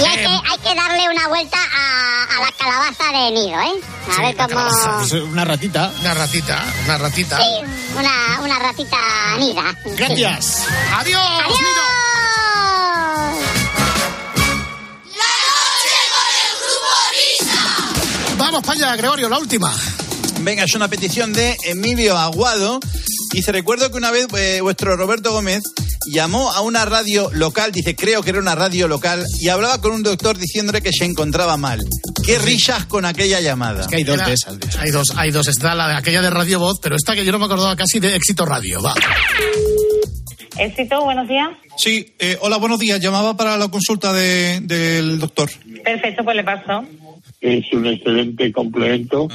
Y hay, Eh, que, hay que darle una vuelta a, a la calabaza de nido, ¿eh? A ver cómo... Una ratita. Una ratita, una ratita. Sí, una, una ratita nida. Gracias. Adiós, Nido. Vamos para allá, Gregorio, la última. Venga, es una petición de Emilio Aguado. Dice, recuerdo que una vez eh, vuestro Roberto Gómez llamó a una radio local, dice, creo que era una radio local, y hablaba con un doctor diciéndole que se encontraba mal. Qué risas con aquella llamada. que hay dos Era- de esas. de esas. Hay dos, hay dos. Está la de aquella de Radio Voz, pero esta que yo no me acordaba casi de Éxito Radio. Va. Éxito, buenos días. Sí, eh, hola, buenos días. Llamaba para la consulta de- del doctor. Perfecto, pues le paso. Es un excelente complemento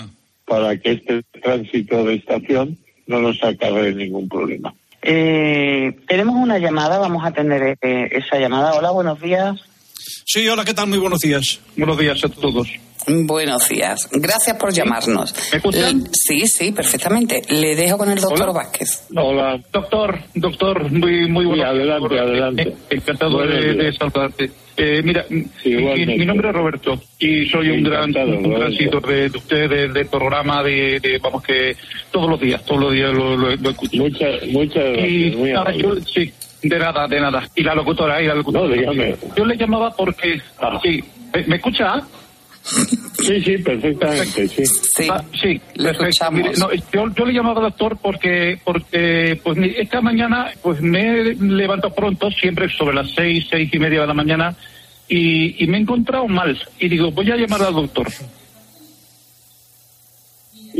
para que este tránsito de estación no nos acarre ningún problema. Eh, tenemos una llamada, vamos a atender eh, esa llamada. Hola, buenos días. Sí, hola, ¿qué tal? Muy buenos días. Buenos días a todos. Buenos días. Gracias por llamarnos. Le- Sí, sí, perfectamente. Le dejo con el doctor Vázquez. Hola. Doctor, doctor, muy, muy bueno. adelante, adelante. Encantado Buenos de, saludarte. Eh, mira, mi, nombre es Roberto y soy un gran, un gran seguidor de, de usted, de- del programa, de, de- vamos que todos los días, todos los días lo, lo, lo escucho. Muchas, gracias. Muy yo, sí, de nada, de nada. Y la locutora, y la locutora. No. Yo le llamaba porque, sí, ¿me, me escucha? Sí, sí, perfectamente, sí. Sí, Ah, sí, perfecto. Mire, no, yo, yo le llamaba doctor porque porque pues mi- esta mañana pues me he levantado pronto, siempre sobre las seis, seis y media de la mañana, y, y me he encontrado mal. Y digo, voy a llamar al doctor.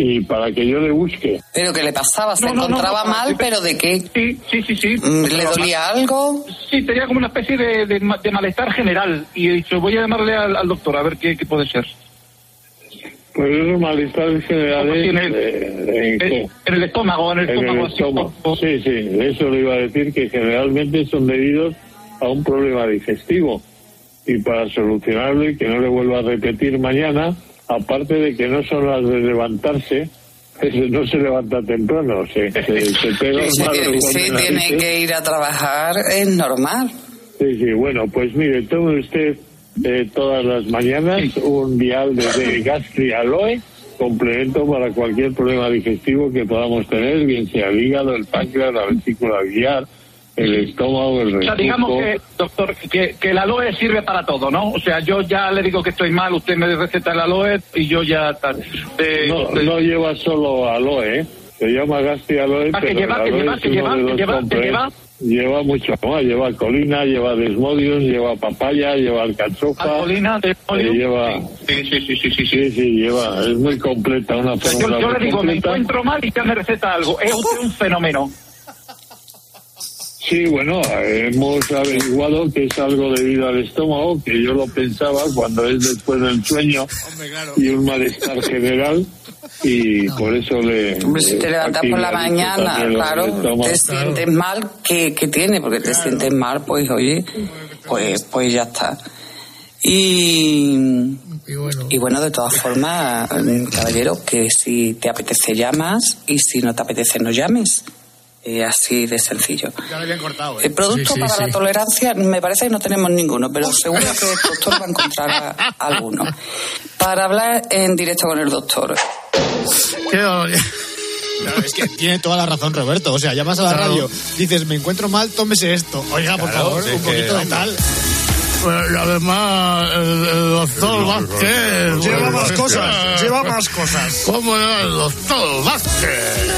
Y para que yo le busque. ¿Pero qué le pasaba? ¿Se No, encontraba no, mal, pero de qué? Sí, sí, sí, sí. Mm, ¿Le dolía algo? Sí, tenía como una especie de, de de malestar general. Y he dicho, voy a llamarle al, al doctor a ver qué, qué puede ser. Pues esos malestares generales. Sí, en el- eh, ¿en qué? En el estómago, en el En estómago. el estómago. Sí, sí, eso le iba a decir que generalmente son debidos a un problema digestivo. Y para solucionarlo y que no le vuelva a repetir mañana, aparte de que no son las de levantarse, no se levanta temprano, se, se, se pega un Sí, sí, de tiene que ir a trabajar, es normal. Sí, sí, bueno, pues mire, tome usted eh, todas las mañanas un vial de, de Gastri Aloe, complemento para cualquier problema digestivo que podamos tener, bien sea el hígado, el páncreas, la vesícula biliar, el estómago, el O sea, digamos reflujo. que, doctor, que, que el aloe sirve para todo, ¿no? O sea, yo ya le digo que estoy mal, usted me receta el aloe y yo ya... Eh, No, eh, no lleva solo aloe, ¿eh? Se llama Gasti Aloe, Ah, que pero lleva, el que aloe lleva, es que lleva, que lleva, que lleva. Lleva mucho más, lleva colina, lleva desmodium, lleva papaya, lleva alcachofa. Alcolina, eh, lleva... Sí, sí, sí, sí, sí, sí. Sí, lleva, es muy completa, una Yo, fórmula yo muy le digo, me completa. encuentro mal y ya me receta algo. Es un fenómeno. Sí, bueno, hemos averiguado que es algo debido al estómago, que yo lo pensaba cuando es después del sueño y un malestar general, y por eso le... Hombre, si te eh, levantas por la mañana, claro, te sientes mal, ¿qué, qué tiene? Porque te sientes mal, pues oye, pues, pues ya está. Y, y bueno, de todas formas, caballero, que si te apetece llamas y si no te apetece no llames. Eh, así de sencillo. Ya lo habían cortado. ¿eh? El producto Sí, sí, para sí. la tolerancia me parece que no tenemos ninguno, pero seguro que el doctor va a encontrar a- alguno. Para hablar en directo con el doctor. Es que tiene toda la razón Roberto. O sea, llamas a la Claro. radio, dices, me encuentro mal, tómese esto. Oiga, por favor, sí, un que- poquito de tal. Pues, y además, el, el doctor Vázquez. Lleva más cosas, lleva más cosas. ¿Cómo era el doctor Vázquez?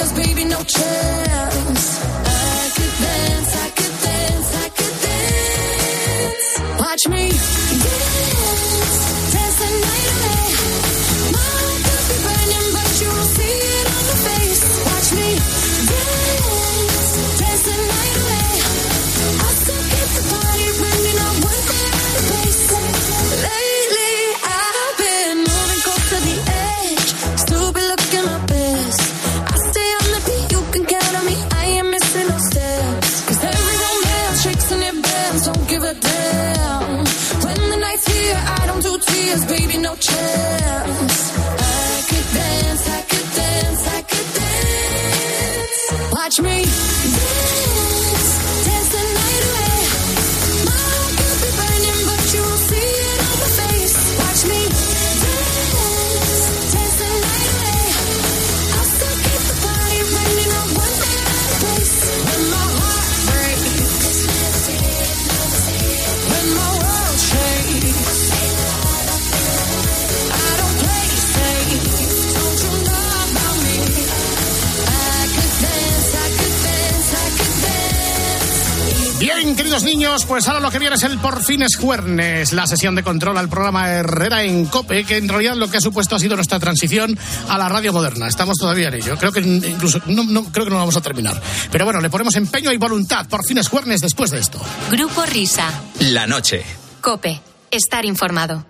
feels, baby, no chance. Watch me queridos niños, pues ahora lo que viene es el Por fin es Juernes, la sesión de control al programa Herrera en COPE, que en realidad lo que ha supuesto ha sido nuestra transición a la radio moderna. Estamos todavía en ello. Creo que incluso no, no- creo que no vamos a terminar. Pero bueno, le ponemos empeño y voluntad. Por fin es Juernes después de esto. Grupo Risa. La noche. Cope. Estar informado.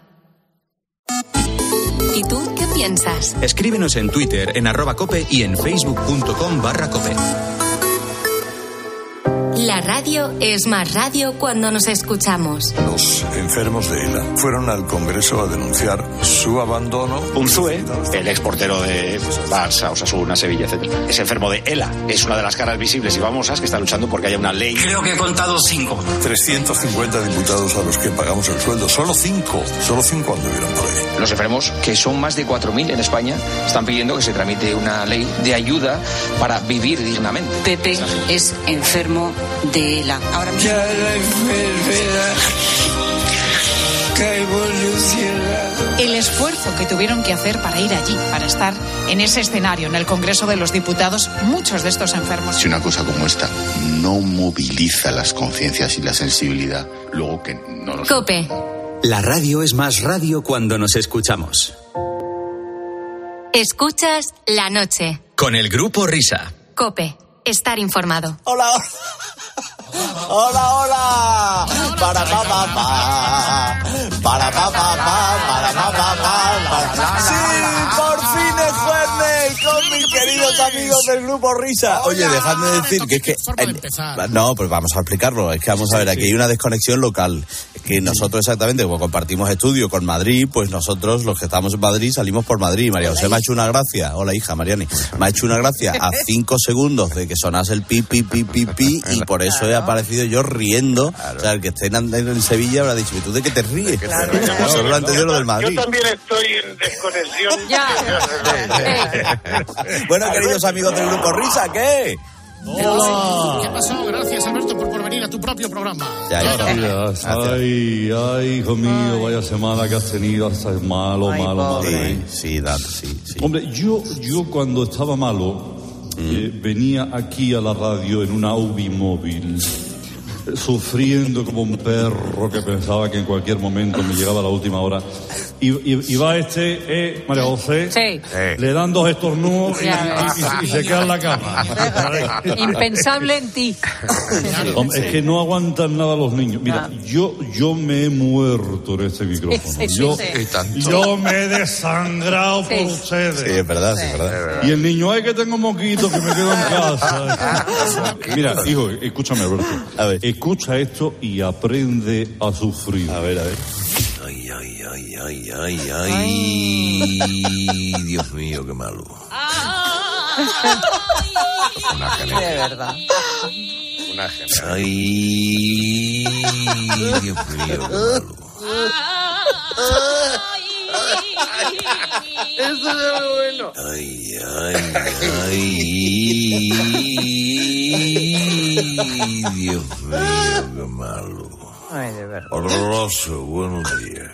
¿Y tú qué piensas? Escríbenos en Twitter, en arroba cope y en facebook.com barra cope. La radio es más radio cuando nos escuchamos. Los enfermos de ELA fueron al Congreso a denunciar su abandono. Unzue, el exportero de Barça, Osasuna, Sevilla, etc. Es enfermo de ELA. Es una de las caras visibles y famosas que está luchando porque haya una ley. Creo que he contado cinco. 350 diputados a los que pagamos el sueldo. Solo cinco. Solo cinco anduvieron por ahí. Los enfermos, que son más de 4.000 en España, están pidiendo que se tramite una ley de ayuda para vivir dignamente. Pepe es enfermo de ELA. Ahora mismo. la enfermedad que ha evolucionado. El esfuerzo que tuvieron que hacer para ir allí, para estar en ese escenario, en el Congreso de los Diputados, muchos de estos enfermos. Si una cosa como esta no moviliza las conciencias y la sensibilidad, luego que no nos... Cope. La radio es más radio cuando nos escuchamos. Escuchas la noche. Con el grupo Risa. Cope. Estar informado. Hola, hola, hola. Para pa pa pa. Para pa pa pa. Amigos amigos del grupo Risa. Oye, dejadme decir que es que. forma de no, pues vamos a explicarlo. Es que vamos a ver, aquí hay una desconexión local. Que nosotros exactamente, como compartimos estudio con Madrid, pues nosotros, los que estamos en Madrid, salimos por Madrid. María José me ha hecho una gracia. Hola, hija, Mariani. Me ha hecho una gracia a cinco segundos de que sonase el pi, pi, pi, pi, pi, y por eso he aparecido yo riendo. O sea, el que esté en, en Sevilla habrá dicho, ¿y tú de qué te ríes? Solo lo ha entendido lo del Madrid. Yo también estoy en desconexión. Bueno, queridos amigos del grupo Risa, ¿qué? ¿Qué pasó? Gracias, Alberto, por, por venir a tu propio programa. Gracias. Ay, ay, hijo mío, vaya semana que has tenido, estás malo, malo, malo. Sí, sí, Dan, sí, sí. Hombre, yo, yo cuando estaba malo, eh, venía aquí a la radio en una UBI móvil, eh, sufriendo como un perro que pensaba que en cualquier momento me llegaba la última hora. Y, y- y va este, eh, María José, Sí. le dan dos estornudos y, Ya y- y- y se queda en la cama. Impensable en ti. Hombre, Es que no aguantan nada los niños. Mira, yo, yo me he muerto en este micrófono. Sí, sí, yo, sí. yo me he desangrado por ustedes. Sí, es verdad, sí, es verdad. Y el niño, ay, que tengo moquito, que me quedo en casa. Mira, hijo, escúchame, Alberto. Escucha esto y aprende a sufrir. A ver, a ver. Ay, ay, ay, ay, ay, ay. Dios mío, qué malo. Una genial. De verdad. Una genial. Ay, Dios mío, qué malo. Eso es muy bueno. Ay, ay, ay. Dios mío, qué malo. Ay, de verdad. Horroroso, buenos días.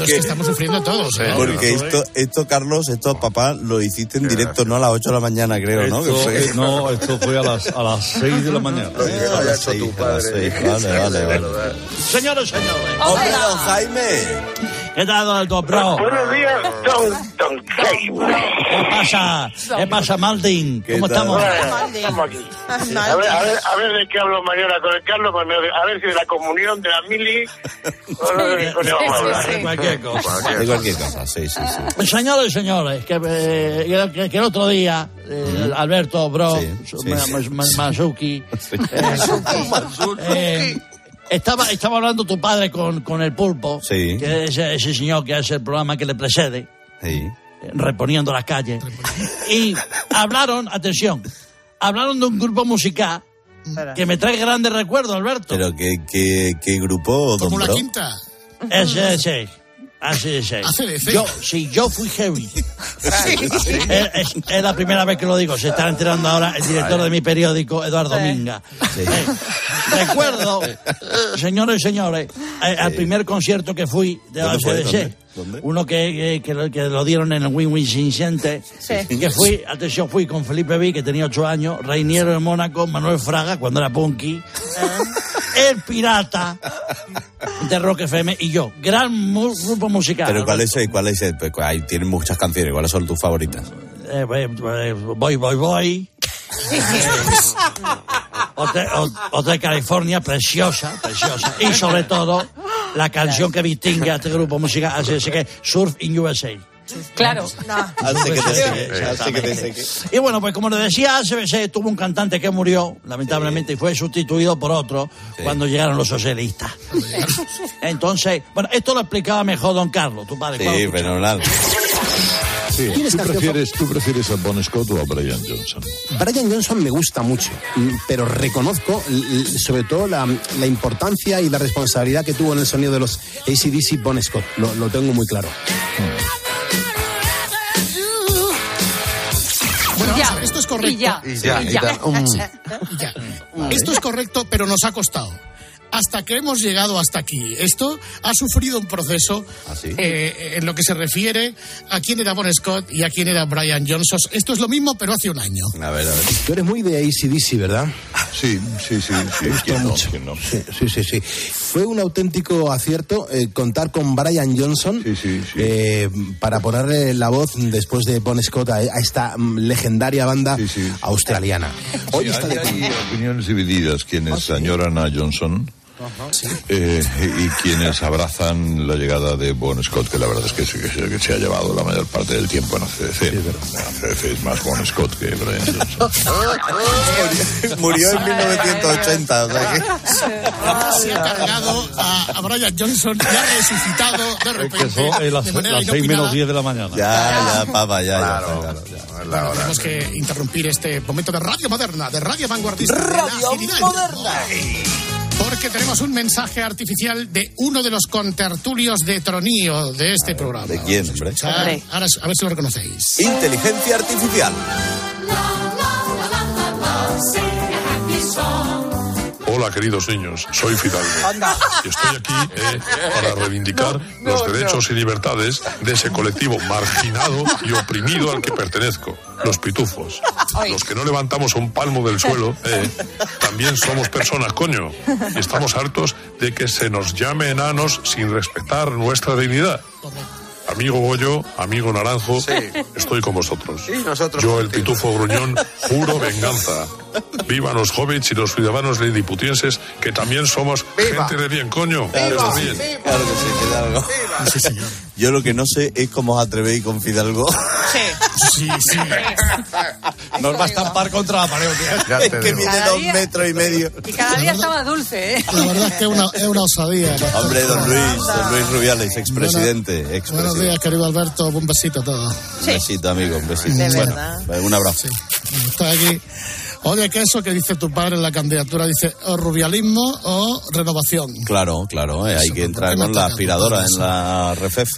Es que estamos sufriendo todos. ¿eh? Porque esto, esto, Carlos, esto, papá, lo hiciste en directo, no a las 8 de la mañana, creo, ¿no? Esto, Que fue- no, esto fue a las, a las 6 de la mañana. A las seis, a las seis. Vale, vale, vale. Señores, señores. ¡Hombre, don Jaime! ¿Qué tal, don Alto Pro? Buenos días, don, don Jaime. ¿Qué pasa? ¿Qué pasa, Maldin? ¿Cómo estamos? Estamos aquí. A ver, a ver, a ver de qué hablo mañana con el Carlos, a ver si de la comunión de la mili o. De cualquier cosa. De cualquier cosa, sí, sí, sí. Señores y señores, que, eh, que, que el otro día, eh, Alberto, Bro, Masuki, eh, eh, estaba, estaba hablando tu padre con, con el pulpo, Sí. que es ese, ese señor que hace el programa que le precede, Sí. Reponiendo las calles, y hablaron, atención, hablaron de un grupo musical que me trae grandes recuerdos, Alberto. Pero qué, qué, qué grupo, Como la quinta. Ese, ese. Así es. Yo, sí, yo fui heavy. es, es- es la primera vez que lo digo. Se está enterando ahora el director de mi periódico, Eduardo Minga. Eh, recuerdo, señores y señores, eh, al primer concierto que fui de ¿Dónde fue? Uno que, que, que lo, que lo dieron en el Win-Win Sin Center. Que fui, atención, fui con Felipe V, que tenía ocho años, Reiniero de Mónaco, Manuel Fraga, cuando era punky, El Pirata de Rock FM y yo. Gran mu- grupo musical. Pero ¿cuál es? ¿Cuál es el? Pues, ahí tienen muchas canciones, ¿cuáles son tus favoritas? Eh, eh, voy, voy, voy. Hotel, Ho- Hotel California, preciosa, preciosa. Y sobre todo, la canción que distingue a este grupo musical, así es que Surf in USA. Claro. Así que te seque, así que te seque. Y bueno, pues como le decía, ACBC tuvo un cantante que murió, lamentablemente, y fue sustituido por otro cuando llegaron los socialistas. Entonces, bueno, esto lo explicaba mejor don Carlos, tu padre. Sí, fenomenal. Sí, ¿Tienes ¿Tú canción prefieres, ¿Tú prefieres a Bon Scott o a Brian Johnson? Brian Johnson me gusta mucho, mm, pero reconozco sobre todo la, la importancia y la responsabilidad que tuvo en el sonido de los ACDC Bon Scott. Lo, lo tengo muy claro. Bueno, Ya. esto es correcto. Y ya. Y ya, Y y ya. ya. Y ya. Esto es correcto, pero nos ha costado. Hasta que hemos llegado hasta aquí. Esto ha sufrido un proceso eh, en lo que se refiere a quién era Bon Scott y a quién era Brian Johnson. Esto es lo mismo, pero hace un año. A ver, a ver. Tú eres muy de ACDC, ¿verdad? Sí, sí, sí. sí. Me gustó ¿Quién no? mucho. ¿Quién no? Sí, sí, sí, sí. Fue un auténtico acierto eh, contar con Brian Johnson eh, para ponerle la voz después de Bon Scott a, a esta mm, legendaria banda australiana. Hoy Sí, está hay, de hay opiniones divididas. Quienes añoran a Johnson Eh, y quienes abrazan la llegada de Bon Scott, que la verdad es que, sí, que, se- que se ha llevado la mayor parte del tiempo en ACDC. En ACDC es más Bon Scott que Brian Johnson. Murió en 1980. O sea que... Se ha cargado a, a Brian Johnson y ha resucitado de Que repente. son eh, las, de manera las 6 inopinada. menos 10 de la mañana. Ya, ya, papá, ya, ya. claro, Bueno, tenemos que interrumpir este momento de radio moderna, de radio vanguardista. Radio moderna. Porque tenemos un mensaje artificial de uno de los contertulios de Tronío de este programa. ¿De quién, hombre? Ah, ahora, a ver si lo reconocéis. Inteligencia artificial. Hola, queridos niños, soy Fidalgo. Y estoy aquí eh, para reivindicar los derechos y libertades de ese colectivo marginado y oprimido al que pertenezco, los pitufos. Los que no levantamos un palmo del suelo, eh, también somos personas, coño. Y estamos hartos de que se nos llame enanos sin respetar nuestra dignidad. Amigo Goyo, amigo Naranjo, estoy con vosotros. Yo, el pitufo gruñón, juro venganza. Vivan los hobbits y los ciudadanos liliputienses, que también somos gente de bien, coño. Claro bien. sí, claro que sí, Fidalgo. Yo lo que no sé es cómo os atrevéis con Fidalgo. Sí, sí. Nos va a estampar contra la pared. tío. Es que mide dos día- metros y medio. Y cada día está dulce, ¿eh? La verdad es que es una, es una osadía. ¿no? Hombre, don Luis, don Luis Rubiales, expresidente. Buenos expresidente. días, querido Alberto. Un besito a todos. Un besito, amigo, un besito. De bueno, verdad. un abrazo. Estoy aquí. Oye, que eso que dice tu padre en la candidatura dice o rubialismo o renovación. Claro, claro, eh, hay que entrar con la aspiradora en la refef.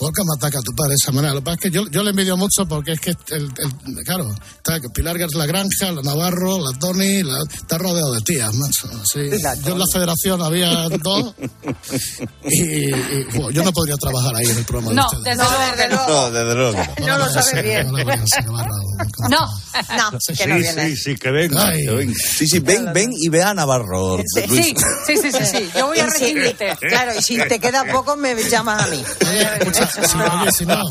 ¿Por qué me ataca tu padre de esa manera? Lo que pasa es que yo, yo le envidio mucho porque es que, el, el- claro, está Pilar Gers la Granja, la Navarro, la Tony, la- está rodeado de tías, macho. Sí. Yo en la federación había dos y, y, jo, yo no podría trabajar ahí en el programa No, de desde luego no. No, desde luego. que no. No lo sabe bien. No, no, que no Sí, viene. sí, sí, que venga, que venga. Sí, sí, ven, ven y ve a Navarro. Sí, Luis. sí, sí, sí, sí, sí. Yo voy a recibirte. Claro, y si te queda poco, me llamas a mí. Si no, oye, si no,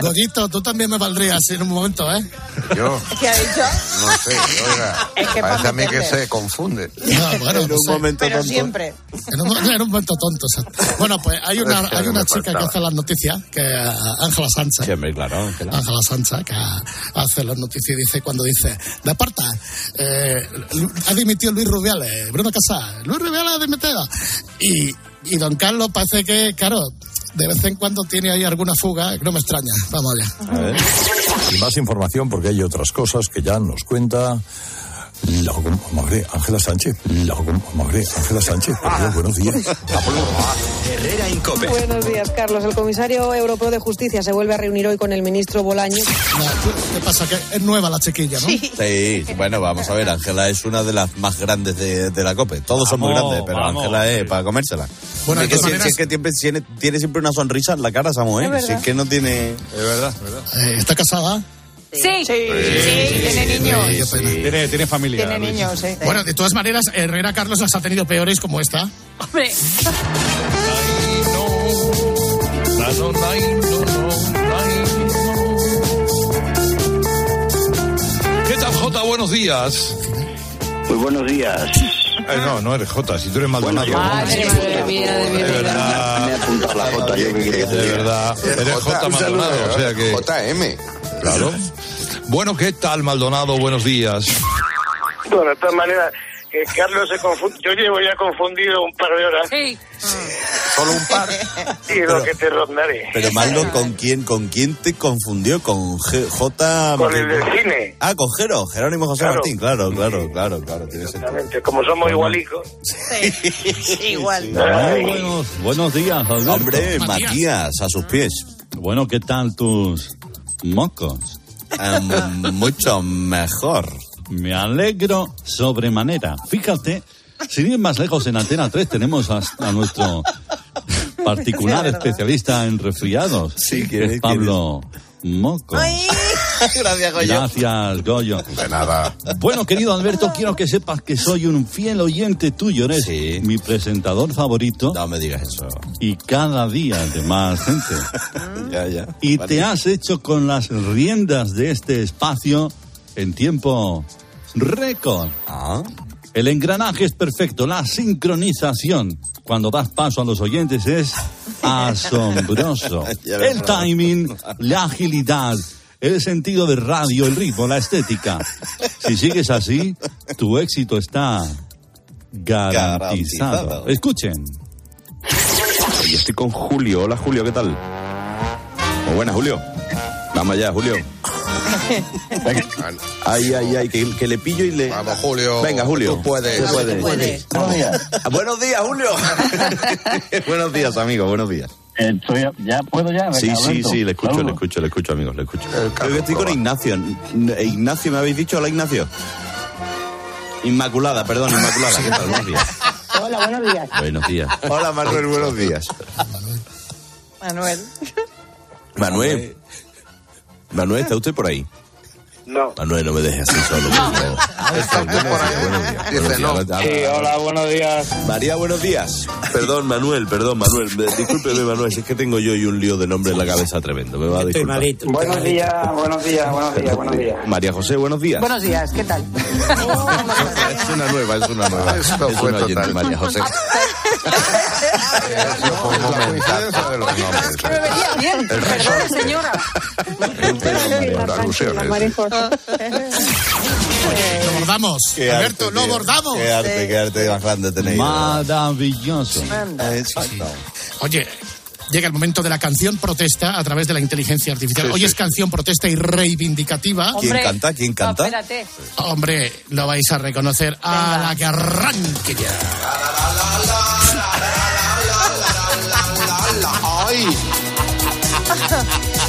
Goyito, tú también me valdrías en un momento, ¿eh? Yo ¿Qué ha dicho? no sé, oiga, Es que parece a mí que se confunde. No, bueno, no sé. Pero siempre. En un, en un momento tonto. exacto. Bueno, pues hay una, Es que hay una chica que hace las noticias, que Ángela Sánchez. Sí, hombre, claro. Ángela. Ángela Sánchez, que hace las noticias y dice, cuando dice, de aparta, eh, ha dimitido Luis Rubiales, Bruno Casas, Luis Rubiales ha dimitido. Y, y don Carlos parece que, claro, de vez en cuando tiene ahí alguna fuga, que no me extraña. Vamos allá. Y más información porque hay otras cosas que ya nos cuenta la madre Ángela Sánchez. La madre Ángela Sánchez. Buenos días. Herrera Incope. Buenos días, Carlos. El comisario europeo de justicia se vuelve a reunir hoy con el ministro Bolaño. ¿Qué pasa? Que es nueva la chiquilla, ¿no? Sí, bueno, vamos a ver, Ángela es una de las más grandes de, de la COPE. Todos son muy Vamos, grandes, pero vamos. Ángela es para comérsela. Bueno, es que, si- maneras- es que tiene, siempre una sonrisa en la cara esa mujer. Si es que no tiene... Es verdad, es verdad. Eh, ¿Está casada? Sí, sí, tiene niños. Tiene, tiene familia. Tiene Luis. niños, sí. Bueno, de todas maneras, Herrera Carlos las ha tenido peores como esta. Hombre. ¿Qué tal, Jota? Buenos días. Muy buenos días. Eh, no, no eres Jota, si tú eres Maldonado. Madre mía de mi verdad. Me he apuntado la J, yo que te De verdad. Eres Jota Maldonado, o sea que... JM. Claro. Bueno, ¿qué tal, Maldonado? Buenos días. Bueno, de todas maneras, que Carlos se confunde. Yo llevo ya confundido un par de horas. Sí. Solo un par. Y lo que te rondaré. Pero Maldo, ¿con quién, ¿con quién te confundió? ¿Con G- J... Con el del cine. Ah, con Jero, Jerónimo José Claro. Martín. Claro, claro, claro, claro. Tiene sentido. Exactamente, Como somos igualicos. Igual. Ay. Buenos, buenos días, Alberto. Hombre, Matías, a sus pies. Bueno, ¿qué tal tus mocos? Em, mucho mejor. Me alegro sobremanera. Fíjate, sin ir más lejos, en Antena 3 tenemos a, a nuestro particular Sí, especialista en resfriados, Sí, que ¿quién es es? Pablo Moco. Gracias, Goyo. Gracias, Goyo. De nada. Bueno, querido Alberto, quiero que sepas que soy un fiel oyente tuyo. Eres mi presentador favorito. No me digas eso. Y cada día de más gente. ya, ya. Y Vale. te has hecho con las riendas de este espacio en tiempo récord. Ah. El engranaje es perfecto, la sincronización cuando das paso a los oyentes es asombroso. El timing, la agilidad, el sentido de radio, el ritmo, la estética. Si sigues así, tu éxito está garantizado. Garantizado. Escuchen. Oye, estoy con Julio. Hola, Julio, ¿qué tal? Muy buenas, Julio. Vamos allá, Julio. Venga. Ay, ay, ay, que, que le pillo y le... Vamos, Julio. Venga, Julio. Tú puedes. Tú puedes. Tú puedes. Buenos días. Buenos días, Julio. buenos días, amigo, buenos días. ¿Ya puedo ya? Sí, Venga, sí, Alberto. sí, le escucho, le escucho, le escucho, amigos, le escucho. Creo que estoy con Ignacio. N- Ignacio, ¿me habéis dicho? Hola, Ignacio. Inmaculada, perdón, Inmaculada. ¿Qué tal? Buenos días. Hola, buenos días. Buenos días. Hola, Manuel, buenos días. Manuel. Manuel. Manuel, ¿está usted por ahí? No. Manuel, no me dejes así solo. por favor. Buenos días, buenos días. Sí, hola, buenos días. María, buenos días. Perdón, Manuel, perdón, Manuel. Me- Discúlpeme, Manuel, si es que tengo yo y un lío de nombre en la cabeza tremendo. Me va a disculpar. Buenos días, buenos días, buenos días, buenos días. María José, buenos días. Buenos días, ¿qué tal? Es una nueva, es una nueva. Esto es fue una oyente, total. María José. de los nombres. Que me venía bien. Perdone, señora. Lo bordamos. Qué Alberto, arte, lo tío. bordamos. Qué arte, qué arte más grande tenéis. Maravilloso. Exacto. Oye, llega el momento de la canción protesta a través de la inteligencia artificial. Sí, Hoy sí. es canción protesta y reivindicativa. ¿Quién canta? ¿Quién canta? espérate. Hombre, lo vais a reconocer a la que arranque ya. ¡Ay!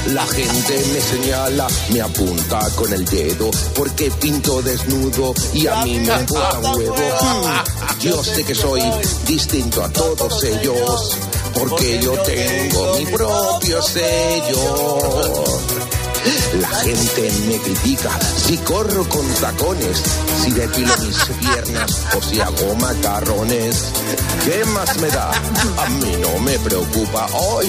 La gente me señala, me apunta con el dedo, porque pinto desnudo y a mí me importa un huevo. Hmm, Yo sé que soy distinto a todos ellos, porque yo tengo mi propio sello. La gente me critica si corro con tacones, si depilo mis piernas o si hago macarrones. ¿Qué más me da? A mí no me preocupa hoy.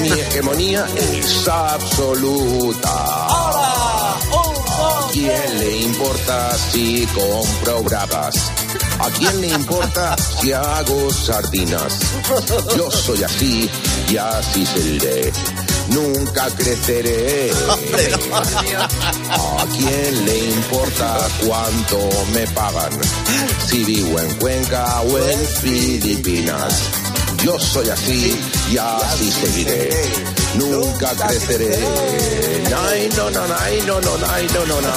Mi hegemonía es absoluta. ¿A quién le importa si compro bravas? ¿A quién le importa si hago sardinas? Yo soy así y así seré. Nunca creceré. ¿A quién le importa cuánto me pagan? Si vivo en Cuenca o en Filipinas. Yo soy así y así seguiré. Nunca creceré. Nay, no, no, nay, no, no, nay, no, no, no.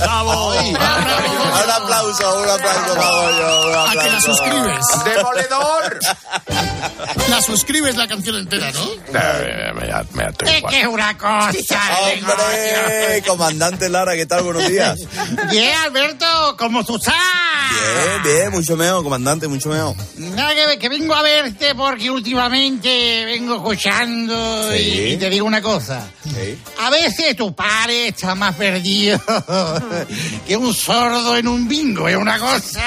¡Bravo! Un aplauso, un aplauso, ¿A que la suscribes? ¡Demoledor! La suscribes la canción entera, ¿no? Me da- me Es que es una cosa. ¡Hombre! Comandante Lara, ¿qué tal? Buenos días. Bien, Alberto, ¿cómo tú estás? Bien, bien, mucho mejor, comandante, mucho mejor. Nada que vengo a verte porque últimamente vengo escuchando y, Sí. y te digo una cosa. A veces tu padre está más perdido que un sordo en un bingo, es una cosa.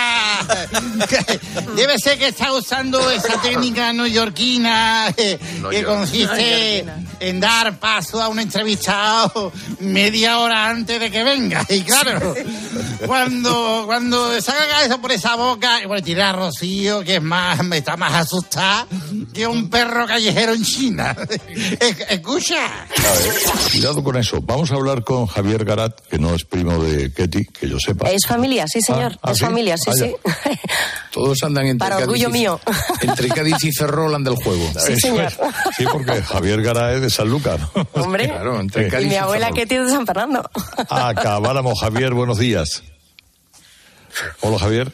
Debe ser que está usando esa técnica neoyorquina eh, que consiste en dar paso a un entrevistado media hora antes de que venga. Y claro, cuando, cuando saca eso por esa boca, y bueno, tirar a Rocío, que es más, me está más asustada que un perro callejero en China. Es- Escucha. Cuidado con eso. Vamos a hablar con Javier Garat, que no es primo de Ketty, que yo sepa. Es familia, sí, señor. Ah, ¿ah, es sí? familia, sí, Ah, sí. Todos andan entre Para Cádiz orgullo y- mío. Entre Cádiz y Ferrol anda el juego. Sí, Eso señor. es. Sí, porque Javier Garat es de Sanlúcar. Hombre. Claro, entre Y Cádiz mi y abuela Ferrol. que tiene de San Fernando. Acabáramos, Javier, buenos días. Hola, Javier.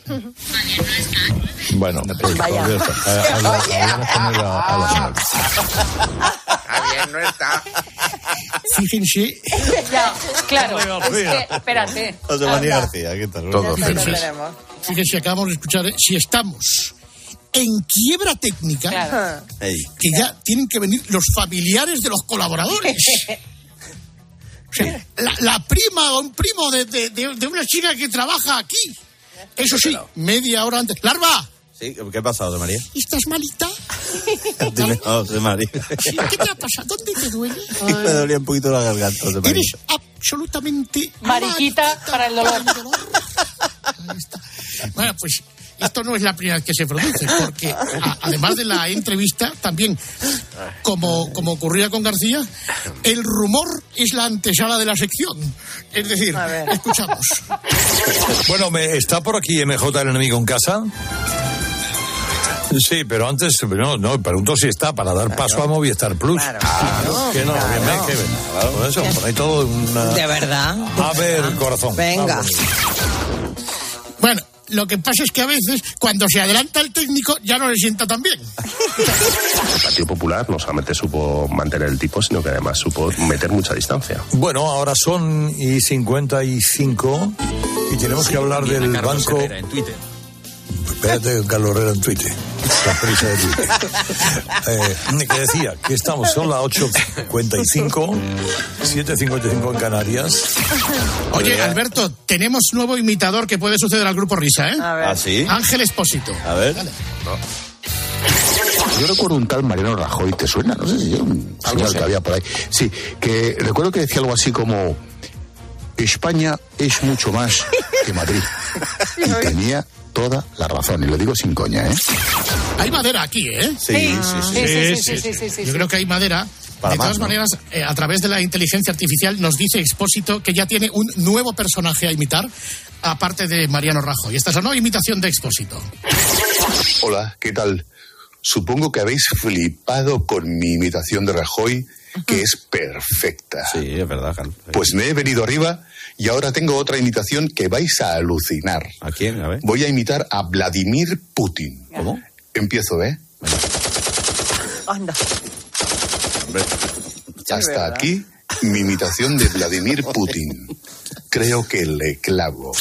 Bueno, pues, Vaya. Javier, eh, hablamos con él a- a la. Javier no está. Fíjense, Ya, claro. Es que, espérate. José María García, ¿qué tal? Todo Ya feliz. lo tenemos. fíjense, acabamos de escuchar, eh, si estamos en quiebra técnica, Claro. Que ya tienen que venir los familiares de los colaboradores. O sea, la, la prima o un primo de, de- de- de una chica que trabaja aquí. Eso sí, media hora antes. ¡Larva! Sí, ¿qué ha pasado, José María? ¿Estás malita? Dime, oh, José María. Sí, ¿Qué te ha pasado? ¿Dónde te duele? Me dolía un poquito la garganta, José María. Eres absolutamente Mariquita para el dolor. Ahí está. Bueno, pues esto no es la primera vez que se produce, porque a- además de la entrevista, también, como, como ocurría con García, el rumor es la antesala de la sección. Es decir, escuchamos. Bueno, me, ¿está por aquí MJ el enemigo en casa? Sí, pero antes, no, no, pregunto si está para dar paso a Movistar Plus. Claro, que no, que me- que- por eso, por ahí todo una... De verdad. A ver, corazón. Venga. vamos. Lo que pasa es que a veces, cuando se adelanta el técnico, ya no le sienta tan bien. El Partido Popular no solamente supo mantener el tipo, sino que además supo meter mucha distancia. Bueno, ahora son y 55 y tenemos que hablar del banco... en Twitter. Espérate, Carlos Herrera en Twitter. La prisa de Twitter. Eh, que decía que estamos, son las 8.55, 7.55 en Canarias. Oye, Alberto, tenemos nuevo imitador que puede suceder al grupo Risa, ¿eh? ¿Ah, sí? Ángel Espósito. A ver. Yo recuerdo un tal Mariano Rajoy, ¿te suena? No sé si un señor que había por ahí. Sí, que recuerdo que decía algo así como España es mucho más que Madrid. Y tenía toda la razón, y lo digo sin coña, ¿eh? Hay madera aquí, ¿eh? Sí, sí, sí. Sí, sí, sí, sí, sí, Yo creo que hay madera. Para de más, todas ¿no? maneras, eh, a través de la inteligencia artificial nos dice Expósito que ya tiene un nuevo personaje a imitar, aparte de Mariano Rajoy. Esta es la nueva imitación de Expósito. Hola, ¿qué tal? Supongo que habéis flipado con mi imitación de Rajoy, que es perfecta. Sí, es verdad, Carlos. Pues me he venido arriba y ahora tengo otra imitación que vais a alucinar. ¿A quién? A ver. Voy a imitar a Vladimir Putin. ¿Cómo? Empiezo, ¿eh? Anda. Hasta aquí mi imitación de Vladimir Putin. Creo que le clavo.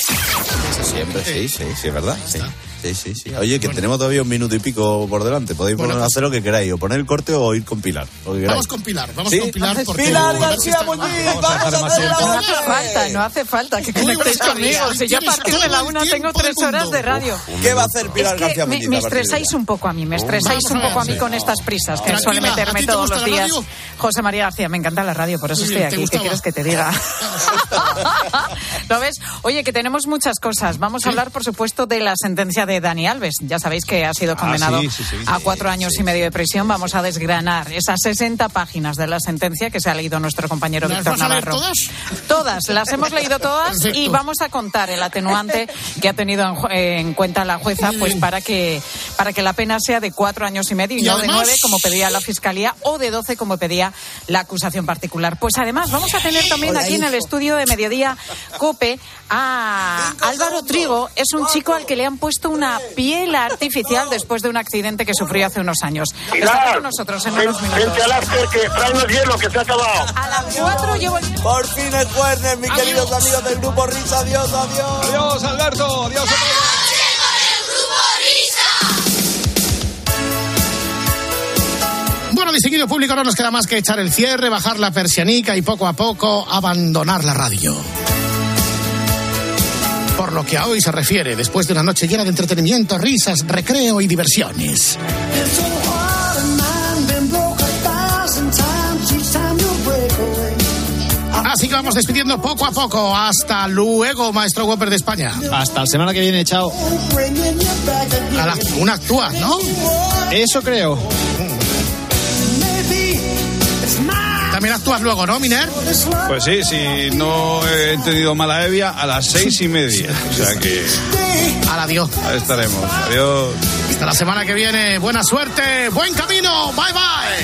Siempre, sí, sí, sí, es verdad. Sí. Sí, sí, sí. Oye, que tenemos todavía un minuto y pico por delante. Podéis Bueno, poner- pues- hacer lo que queráis, o poner el corte o ir con Pilar. Vamos con Pilar, vamos ¿Sí? con Pilar. Porque Pilar García Muñiz, vamos a tiempo. No hace falta, no hace falta que conectéis conmigo. Si yo a partir de la una tengo tres horas de radio. ¿Qué va a hacer Pilar Es que García me, Muñiz? me de estresáis un poco a mí, me estresáis un poco a mí con estas prisas que suele ¿a ti meterme te todos los días. José María García, me encanta la radio, por eso estoy bien, ¿te aquí. ¿Qué quieres que te diga? ¿Lo ves? Oye, que tenemos muchas cosas. Vamos a hablar, por supuesto, de la sentencia de Dani Alves. Ya sabéis que ha sido condenado sí, sí, sí, a sí, cuatro años y medio de prisión. Vamos a desgranar esas 60 páginas de la sentencia que se ha leído nuestro compañero ¿Las Víctor vas a leer Navarro. todas? Todas, las hemos leído todas y Perfecto. vamos a contar el atenuante que ha tenido en, en cuenta la jueza, pues para que para que la pena sea de cuatro años y medio y, Y no además- de nueve como pedía la fiscalía o de doce como pedía la acusación particular. Pues además vamos a tener también aquí en el estudio de mediodía Cope a Álvaro Trigo. Es un chico al que le han puesto una piel artificial después de un accidente que sufrió hace unos años. Pilar, con nosotros en unos minutos. vente al after que tráenos hielo, que se ha acabado. A las cuatro llevo el... Por fin es jueves, mis queridos amigos del grupo Risa. Adiós, adiós. Adiós, Alberto. Adiós a. Bueno, distinguido público, no nos queda más que echar el cierre, bajar la persianica y poco a poco abandonar la radio. Por lo que a hoy se refiere, después de una noche llena de entretenimiento, risas, recreo y diversiones. Así que vamos despidiendo poco a poco. Hasta luego, maestro Whopper de España. Hasta la semana que viene, chao. A la- una actúa, ¿no? Eso creo. También actúas luego, ¿no, Miner? Pues sí, si no he entendido mal a Evia, a las seis y media. O sea que Al adiós. ahí estaremos. Adiós. Hasta la semana que viene. Buena suerte, buen camino. Bye bye.